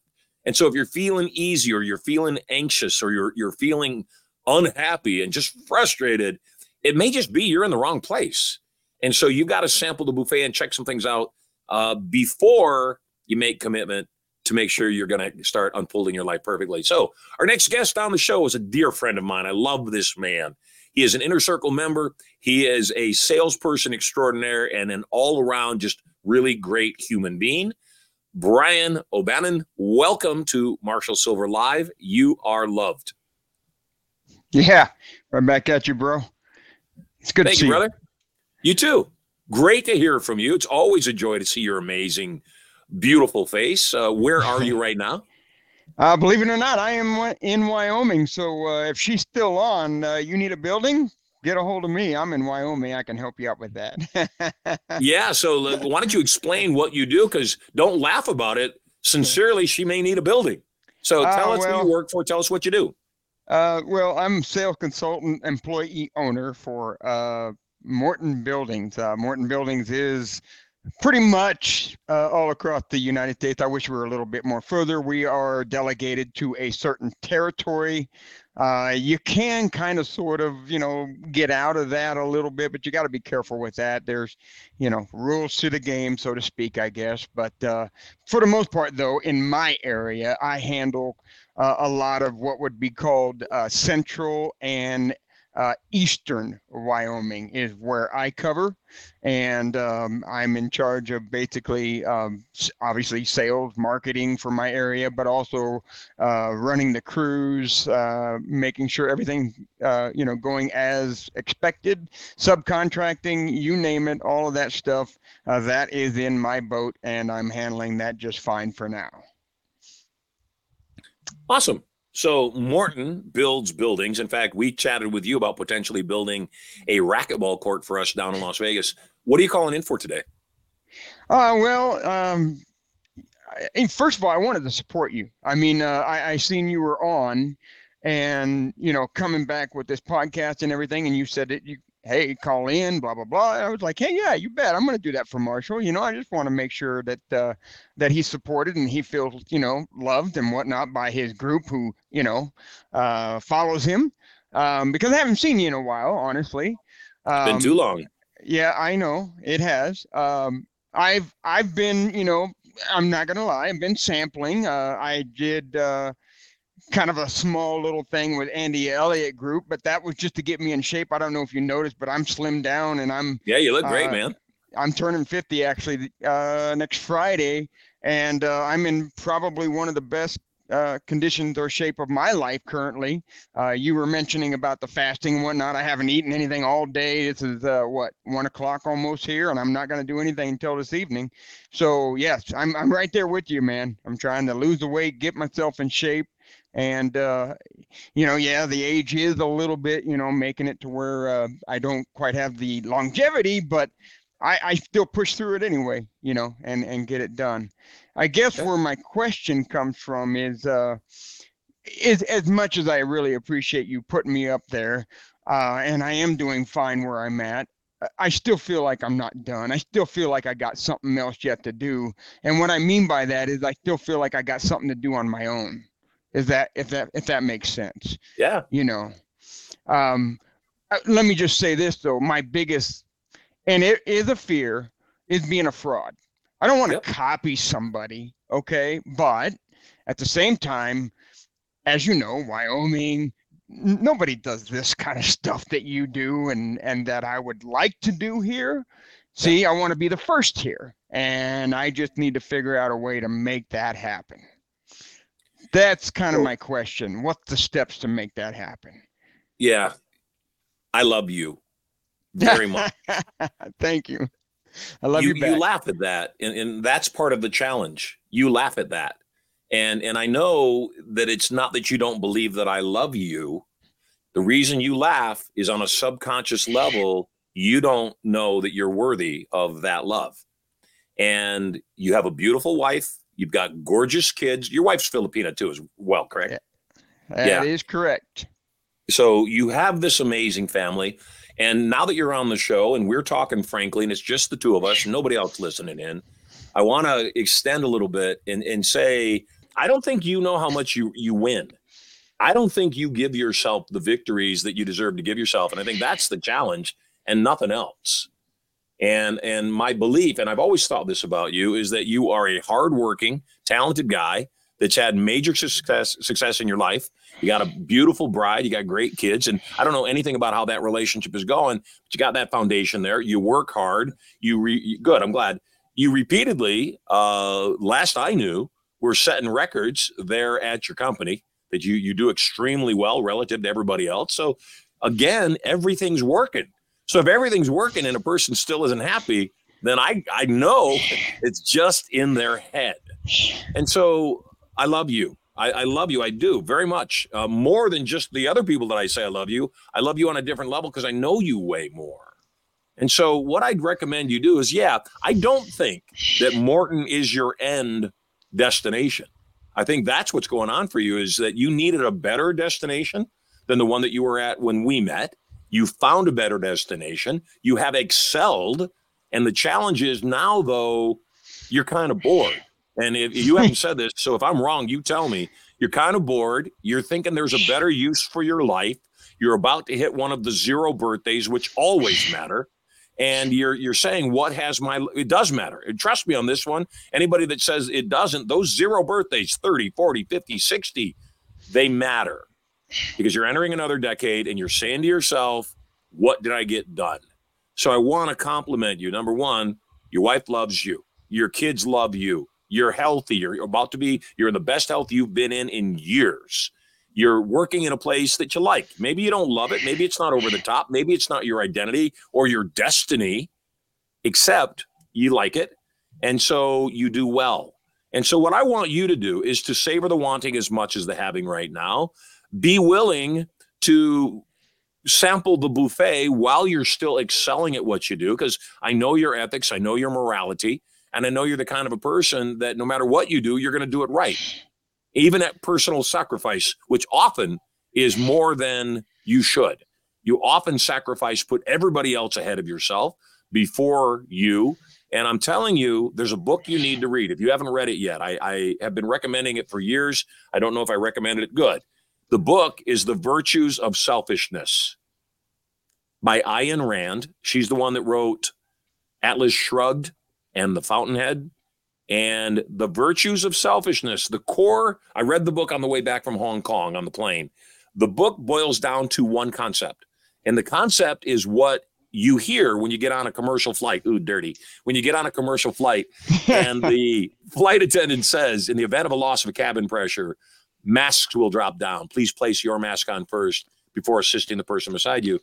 And so if you're feeling easy or you're feeling anxious or you're you're feeling unhappy and just frustrated, it may just be you're in the wrong place. And so you've got to sample the buffet and check some things out uh, before you make commitment to make sure you're going to start unfolding your life perfectly. So, our next guest on the show is a dear friend of mine. I love this man. He is an inner circle member. He is a salesperson extraordinaire and an all around just really great human being. Brian O'Bannon, welcome to Marshall Sylver Live. You are loved. Yeah, right back at you, bro. It's good Thank to see you, brother. You too. Great to hear from you. It's always a joy to see your amazing, beautiful face. Uh, where are you right now? <laughs> Uh, believe it or not, I am in Wyoming. So uh, if she's still on, uh, you need a building, get a hold of me. I'm in Wyoming. I can help you out with that. <laughs> Yeah. So uh, why don't you explain what you do? Because don't laugh about it. Sincerely, she may need a building. So Uh, tell us who you work for. Tell us what you do. Uh, well, I'm sales consultant, employee owner for uh, Morton Buildings. Uh, Morton Buildings is pretty much uh, all across the United States. I wish we were a little bit more further. We are delegated to a certain territory. Uh, you can kind of sort of, you know, get out of that a little bit, but you got to be careful with that. There's, you know, rules to the game, so to speak, I guess. But uh, for the most part, though, in my area, I handle uh, a lot of what would be called uh, central and uh, eastern Wyoming is where I cover, and um, I'm in charge of basically, um, obviously, sales, marketing for my area, but also uh, running the crews, uh, making sure everything, uh, you know, going as expected, subcontracting, you name it, all of that stuff. Uh, that is in my boat, and I'm handling that just fine for now. Awesome. So Morton builds buildings. In fact, we chatted with you about potentially building a racquetball court for us down in Las Vegas. What are you calling in for today? Uh, well, um, I, first of all, I wanted to support you. I mean, uh, I, I seen you were on and, you know, coming back with this podcast and everything. And you said that you, Hey, call in, blah, blah, blah. I was like, Hey, yeah, you bet. I'm going to do that for Marshall. You know, I just want to make sure that, uh, that he's supported and he feels, you know, loved and whatnot by his group who, you know, uh, follows him. Um, because I haven't seen you in a while, honestly. Um, Been too long. yeah, I know it has. Um, I've I've been, you know, I'm not gonna lie, I've been sampling. Uh, I did uh, kind of a small little thing with Andy Elliott Group, but that was just to get me in shape. I don't know if you noticed, but I'm slimmed down and I'm Yeah, you look great, uh, man. I'm turning 50 actually uh, next Friday, and uh, I'm in probably one of the best uh, conditions or shape of my life currently. Uh, you were mentioning about the fasting and whatnot. I haven't eaten anything all day. This is uh, what one o'clock almost here, and I'm not going to do anything until this evening. So yes, I'm I'm right there with you, man. I'm trying to lose the weight, get myself in shape, and uh, you know, yeah, the age is a little bit, you know, making it to where uh, I don't quite have the longevity, but I, I still push through it anyway, you know, and and get it done. I guess where my question comes from is uh is as much as I really appreciate you putting me up there, uh, and I am doing fine where I'm at. I still feel like I'm not done. I still feel like I got something else yet to do. And what I mean by that is I still feel like I got something to do on my own. Is that if that if that makes sense? Yeah. You know. Um uh, let me just say this though, my biggest and it is a fear is being a fraud. I don't want to Yep. copy somebody, okay? But at the same time, as you know, Wyoming, nobody does this kind of stuff that you do and and that I would like to do here. See, I want to be the first here, and I just need to figure out a way to make that happen. That's kind of my question. What's the steps to make that happen? Yeah. I love you very much. <laughs> Thank you. I love you, you, back. you laugh at that, and, and that's part of the challenge. You laugh at that, and and I know that it's not that you don't believe that I love you. The reason you laugh is on a subconscious level. You don't know that you're worthy of that love, and you have a beautiful wife. You've got gorgeous kids. Your wife's Filipina too, as well, correct? Yeah, That is correct. So you have this amazing family. And now that you're on the show and we're talking frankly, and it's just the two of us, nobody else listening in, I want to extend a little bit and, and say, I don't think you know how much you, you win. I don't think you give yourself the victories that you deserve to give yourself. And I think that's the challenge and nothing else. And and my belief, and I've always thought this about you, is that you are a hardworking, talented guy that's had major success success in your life. You got a beautiful bride, you got great kids, and I don't know anything about how that relationship is going, but you got that foundation there. You work hard. You re, you- good. I'm glad you repeatedly. Uh, last I knew, were setting records there at your company that you you do extremely well relative to everybody else. So again, everything's working. So if everything's working and a person still isn't happy, then I I know it's just in their head. And so I love you. I, I love you. I do very much. Uh, more than just the other people that I say I love you. I love you on a different level because I know you way more. And so what I'd recommend you do is, yeah, I don't think that Morton is your end destination. I think that's what's going on for you is that you needed a better destination than the one that you were at when we met. You found a better destination. You have excelled. And the challenge is now, though, you're kind of bored. And if you haven't said this, so if I'm wrong, you tell me. You're kind of bored. You're thinking there's a better use for your life. You're about to hit one of the zero birthdays, which always matter. And you're you're saying what has my it does matter. And trust me on this one. Anybody that says it doesn't, those zero birthdays, 30, 40, 50, 60, they matter. Because you're entering another decade and you're saying to yourself, what did I get done? So I want to compliment you. Number one, your wife loves you. Your kids love you. You're healthy. You're about to be, you're in the best health you've been in in years. You're working in a place that you like. Maybe you don't love it. Maybe it's not over the top. Maybe it's not your identity or your destiny, except you like it. And so you do well. And so what I want you to do is to savor the wanting as much as the having right now. Be willing to sample the buffet while you're still excelling at what you do because I know your ethics, I know your morality, and I know you're the kind of a person that no matter what you do, you're going to do it right. Even at personal sacrifice, which often is more than you should. You often sacrifice, put everybody else ahead of yourself before you. And I'm telling you, there's a book you need to read. If you haven't read it yet, I, I have been recommending it for years. I don't know if I recommended it good. The book is The Virtues of Selfishness by Ayn Rand. She's the one that wrote Atlas Shrugged and The Fountainhead. And the virtues of selfishness, the core. I read the book on the way back from Hong Kong on the plane. The book boils down to one concept. And the concept is what you hear when you get on a commercial flight. Ooh, dirty. When you get on a commercial flight <laughs> and the flight attendant says, in the event of a loss of cabin pressure, masks will drop down. Please place your mask on first before assisting the person beside you.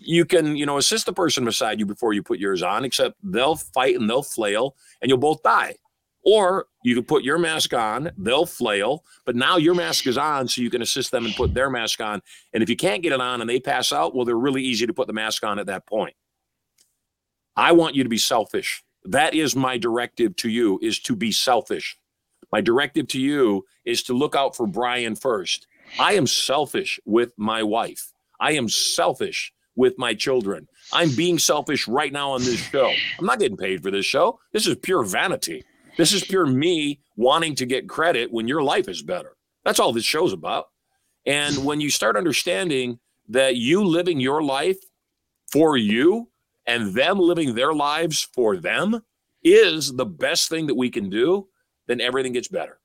You can, you know, assist the person beside you before you put yours on, except they'll fight and they'll flail and you'll both die. Or you can put your mask on, they'll flail, but now your mask is on, so you can assist them and put their mask on. And if you can't get it on and they pass out, well, they're really easy to put the mask on at that point. I want you to be selfish. That is my directive to you is to be selfish. My directive to you is to look out for Brian first. I am selfish with my wife. I am selfish with my children. I'm being selfish right now on this show. I'm not getting paid for this show. This is pure vanity. This is pure me wanting to get credit when your life is better. That's all this show's about. And when you start understanding that you living your life for you and them living their lives for them is the best thing that we can do, then everything gets better.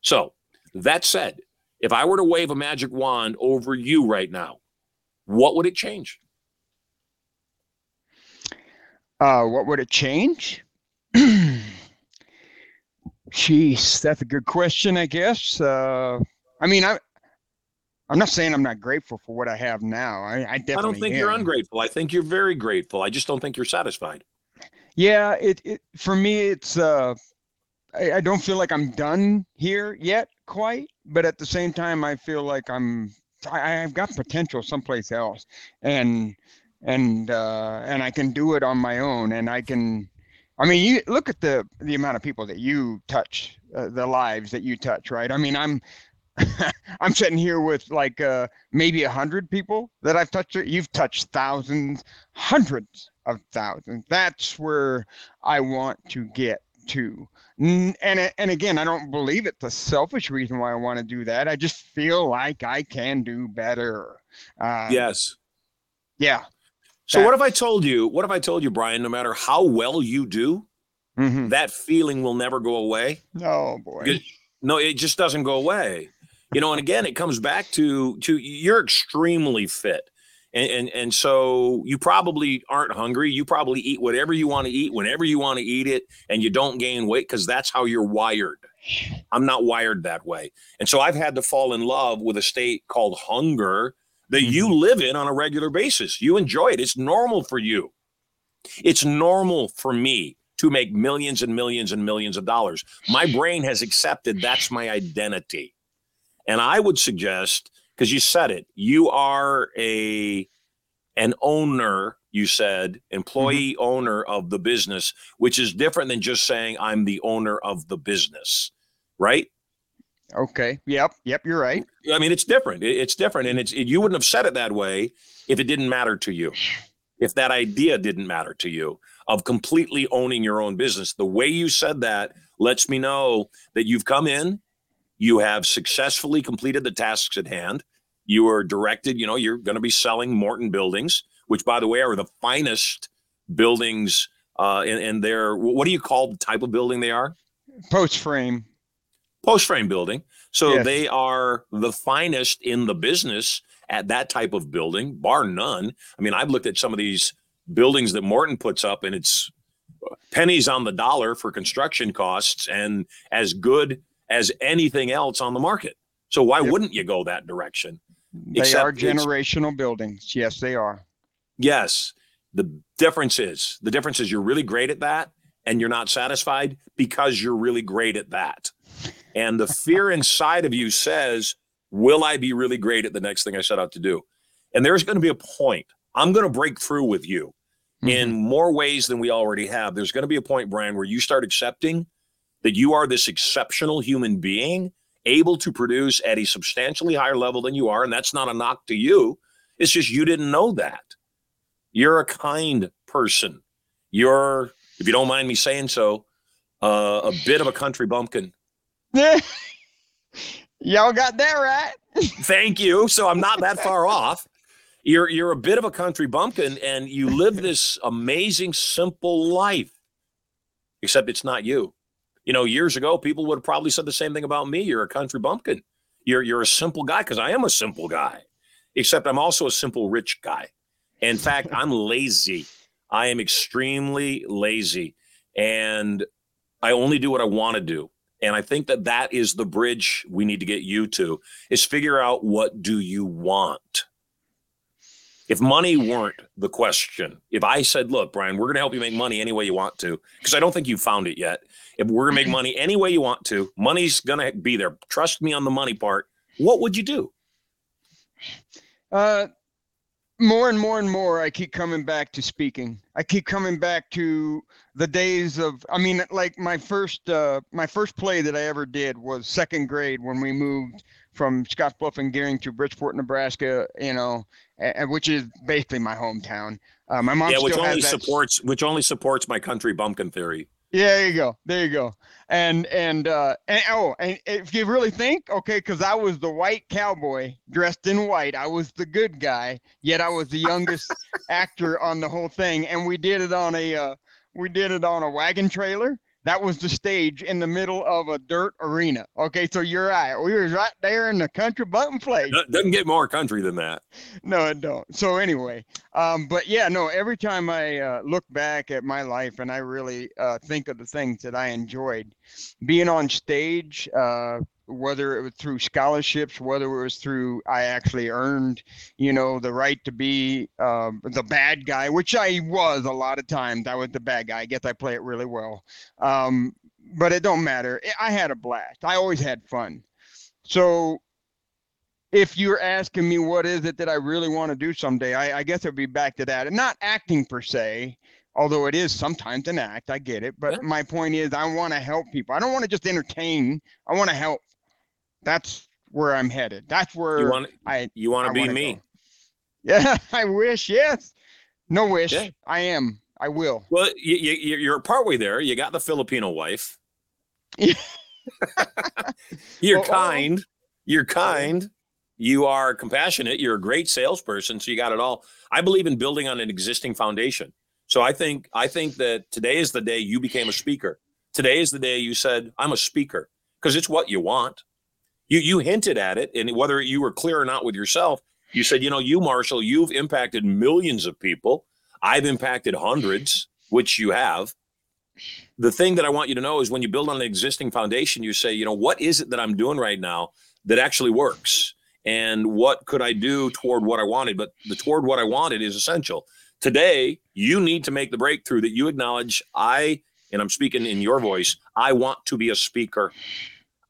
So, that said, if I were to wave a magic wand over you right now, what would it change? Uh, what would it change? <clears throat> Jeez, that's a good question, I guess. Uh, I mean, I, I'm not saying I'm not grateful for what I have now. I, I definitely. I don't think am. you're ungrateful. I think you're very grateful. I just don't think you're satisfied. Yeah, it, it for me, it's uh, I, I don't feel like I'm done here yet, quite. But at the same time, I feel like I'm I, I've got potential someplace else, and and uh, and I can do it on my own, and I can I mean, you look at the the amount of people that you touch, uh, the lives that you touch, right? I mean, I'm <laughs> I'm sitting here with like uh, maybe a hundred people that I've touched. You've touched thousands, hundreds of thousands. That's where I want to get to. And and again, I don't believe it's a selfish reason why I want to do that. I just feel like I can do better. Uh, yes. Yeah. So what if I told you? What if I told you, Brian? No matter how well you do, mm-hmm. that feeling will never go away. Oh boy. It, no, it just doesn't go away. You know, and again, it comes back to to you're extremely fit. And, and and so you probably aren't hungry. You probably eat whatever you want to eat whenever you want to eat it, and you don't gain weight because that's how you're wired. I'm not wired that way, and so I've had to fall in love with a state called hunger that mm-hmm. you live in on a regular basis. You enjoy it. It's normal for you. It's normal for me to make millions and millions and millions of dollars. My brain has accepted that's my identity. And I would suggest because you said it, you are a an owner, you said, employee mm-hmm. owner of the business, which is different than just saying I'm the owner of the business, right? Okay. Yep. Yep. You're right. I mean, it's different. It's different, and it's it, you wouldn't have said it that way if it didn't matter to you, if that idea didn't matter to you of completely owning your own business. The way you said that lets me know that you've come in, you have successfully completed the tasks at hand. You are directed. You know, you're going to be selling Morton buildings, which, by the way, are the finest buildings. Uh, and, and they're what do you call the type of building they are? Post frame post frame building. So yes. they are the finest in the business at that type of building, bar none. I mean, I've looked at some of these buildings that Morton puts up, and it's pennies on the dollar for construction costs and as good as anything else on the market. So why yep. wouldn't you go that direction? They Except are generational buildings. Yes, they are. Yes. The difference is the difference is you're really great at that and you're not satisfied because you're really great at that. And the <laughs> fear inside of you says, Will I be really great at the next thing I set out to do? And there's going to be a point. I'm going to break through with you mm-hmm. in more ways than we already have. There's going to be a point, Brian, where you start accepting that you are this exceptional human being able to produce at a substantially higher level than you are. And that's not a knock to you. It's just you didn't know that. You're a kind person. You're, if you don't mind me saying so, uh, a bit of a country bumpkin. <laughs> Y'all got that right. <laughs> Thank you. So I'm not that far <laughs> off. You're you're a bit of a country bumpkin, and you live this amazing, simple life. Except it's not you. You know, years ago, people would have probably said the same thing about me. You're a country bumpkin. You're you're a simple guy because I am a simple guy. Except I'm also a simple rich guy. In fact, I'm lazy. I am extremely lazy, and I only do what I want to do And I think that that is the bridge we need to get you to is figure out what do you want? If money weren't the question, if I said, look, Brian, we're going to help you make money any way you want to, because I don't think you found it yet. If we're going to make money any way you want to, money's going to be there. Trust me on the money part. What would you do? Uh, more and more and more i keep coming back to speaking i keep coming back to the days of i mean like my first uh my first play that i ever did was second grade when we moved from scottsbluff and Gering to bridgeport nebraska you know and, which is basically my hometown uh, my mom yeah which only supports which only supports my country bumpkin theory yeah, there you go. There you go. And and uh and oh, and if you really think, okay, because I was the white cowboy dressed in white, I was the good guy, yet I was the youngest <laughs> actor on the whole thing, and we did it on a uh, we did it on a wagon trailer, that was the stage in the middle of a dirt arena. Okay, so you're right. We were right there in the country button place. Doesn't get more country than that. No, it don't. So anyway, um, but yeah, no. Every time I uh, look back at my life and I really uh, think of the things that I enjoyed, being on stage, uh, whether it was through scholarships, whether it was through I actually earned, you know, the right to be uh, the bad guy, which I was a lot of times. I was the bad guy. I guess I play it really well. Um, but it don't matter. I had a blast. I always had fun. So if you're asking me what is it that I really want to do someday, I, I guess it'd be back to that. And not acting per se, although it is sometimes an act. I get it. But yeah. my point is I want to help people. I don't want to just entertain. I want to help that's where I'm headed. That's where you want. I you want to be me. Go. Yeah, <laughs> I wish. Yes. No wish. Yeah. I am. I will. Well, you, you, you're partway there. You got the Filipino wife. <laughs> you're kind. You're kind. You are compassionate. You're a great salesperson. So you got it all. I believe in building on an existing foundation. So I think I think that today is the day you became a speaker. Today is the day you said, "I'm a speaker," because it's what you want. You you hinted at it, and whether you were clear or not with yourself, you said, you know, you Marshall, you've impacted millions of people. I've impacted hundreds, which you have. The thing that I want you to know is when you build on an existing foundation, you say, you know, what is it that I'm doing right now that actually works? And what could I do toward what I wanted? But the toward what I wanted is essential. Today, you need to make the breakthrough that you acknowledge I, and I'm speaking in your voice, I want to be a speaker.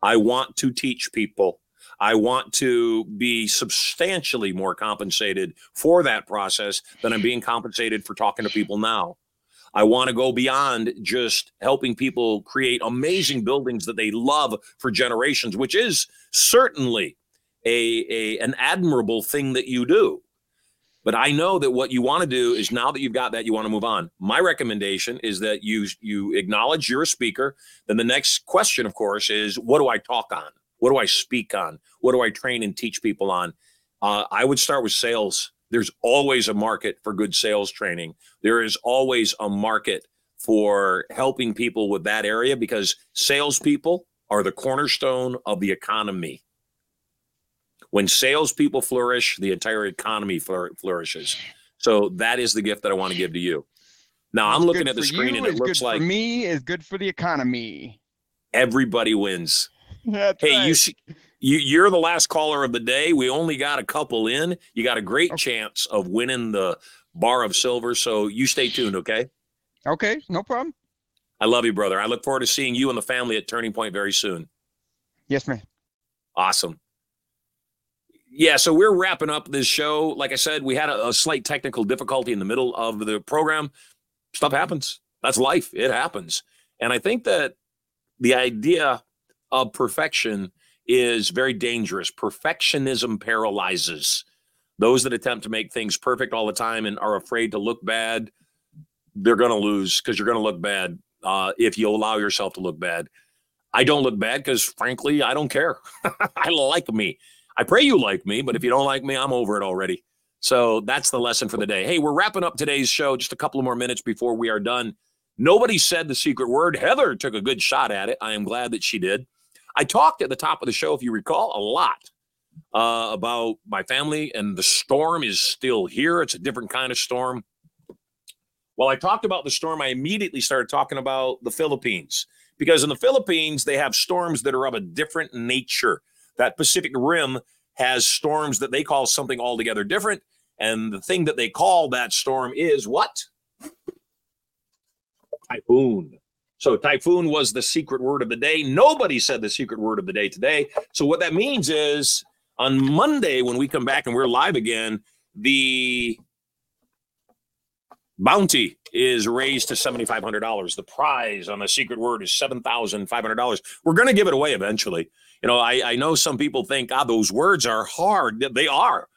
I want to teach people. I want to be substantially more compensated for that process than I'm being compensated for talking to people now. I want to go beyond just helping people create amazing buildings that they love for generations, which is certainly a, a an admirable thing that you do. But I know that what you want to do is now that you've got that, you want to move on. My recommendation is that you you acknowledge you're a speaker. Then the next question, of course, is what do I talk on? What do I speak on? What do I train and teach people on? Uh, I would start with sales. There's always a market for good sales training. There is always a market for helping people with that area because salespeople are the cornerstone of the economy. When salespeople flourish, the entire economy flourishes. So that is the gift that I want to give to you. Now I'm looking at the screen you, and it looks like me is good for the economy. Everybody wins. <laughs> That's hey, right. you see, you you're the last caller of the day. We only got a couple in. You got a great okay. chance of winning the bar of silver. So you stay tuned, okay? Okay, no problem. I love you, brother. I look forward to seeing you and the family at Turning Point very soon. Yes, man. Awesome yeah, so we're wrapping up this show. Like I said, we had a, a, slight technical difficulty in the middle of the program. Stuff happens. That's life. It happens. And I think that the idea of perfection is very dangerous. Perfectionism paralyzes those that attempt to make things perfect all the time and are afraid to look bad. They're going to lose because you're going to look bad uh, if you allow yourself to look bad. I don't look bad because, frankly, I don't care. <laughs> I like me. I pray you like me, but if you don't like me, I'm over it already. So that's the lesson for the day. Hey, we're wrapping up today's show. Just a couple more minutes before we are done. Nobody said the secret word. Heather took a good shot at it. I am glad that she did. I talked at the top of the show, if you recall, a lot uh, about my family, and the storm is still here. It's a different kind of storm. While I talked about the storm, I immediately started talking about the Philippines because in the Philippines, they have storms that are of a different nature. That Pacific Rim has storms that they call something altogether different. And the thing that they call that storm is what? Typhoon. So typhoon was the secret word of the day. Nobody said the secret word of the day today. So what that means is on Monday when we come back and we're live again, the bounty is raised to $7500 the prize on the secret word is $7500 we're going to give it away eventually you know I, I know some people think ah those words are hard. They are.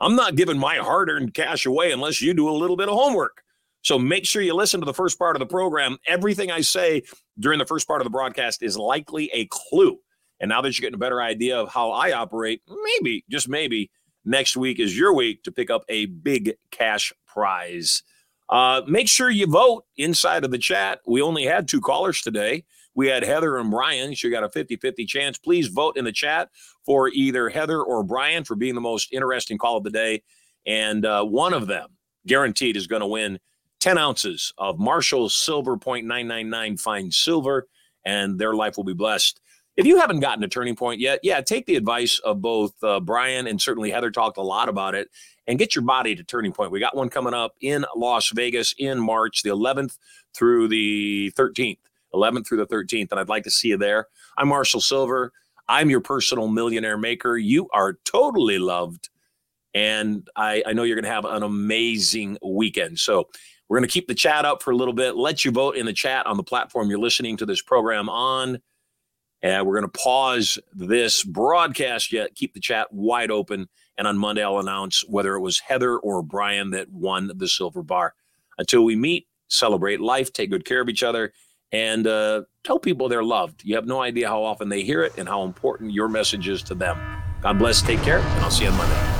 I'm not giving my hard-earned cash away unless you do a little bit of homework. So make sure you listen to the first part of the program. Everything i say during the first part of the broadcast is likely a clue. And now that you're getting a better idea of how i operate maybe just maybe next week is your week to pick up a big cash prize. Uh, make sure you vote inside of the chat. We only had two callers today. We had Heather and Brian. You got a 50 50 chance. Please vote in the chat for either Heather or Brian for being the most interesting call of the day. And uh, one of them, guaranteed, is going to win 10 ounces of Marshall Sylver .999 fine silver, and their life will be blessed. If you haven't gotten a turning point yet, yeah, take the advice of both uh, Brian and certainly Heather talked a lot about it and get your body to Turning Point. We got one coming up in Las Vegas in March, the 11th through the 13th. 11th through the 13th, and I'd like to see you there. I'm Marshall Sylver. I'm your personal millionaire maker. You are totally loved, and I, I know you're going to have an amazing weekend. So, we're going to keep the chat up for a little bit, let you vote in the chat on the platform you're listening to this program on. And we're going to pause this broadcast yet, keep the chat wide open and on Monday, I'll announce whether it was Heather or Brian that won the silver bar. Until we meet, celebrate life, take good care of each other, and uh, tell people they're loved. You have no idea how often they hear it and how important your message is to them. God bless, take care, and I'll see you on Monday.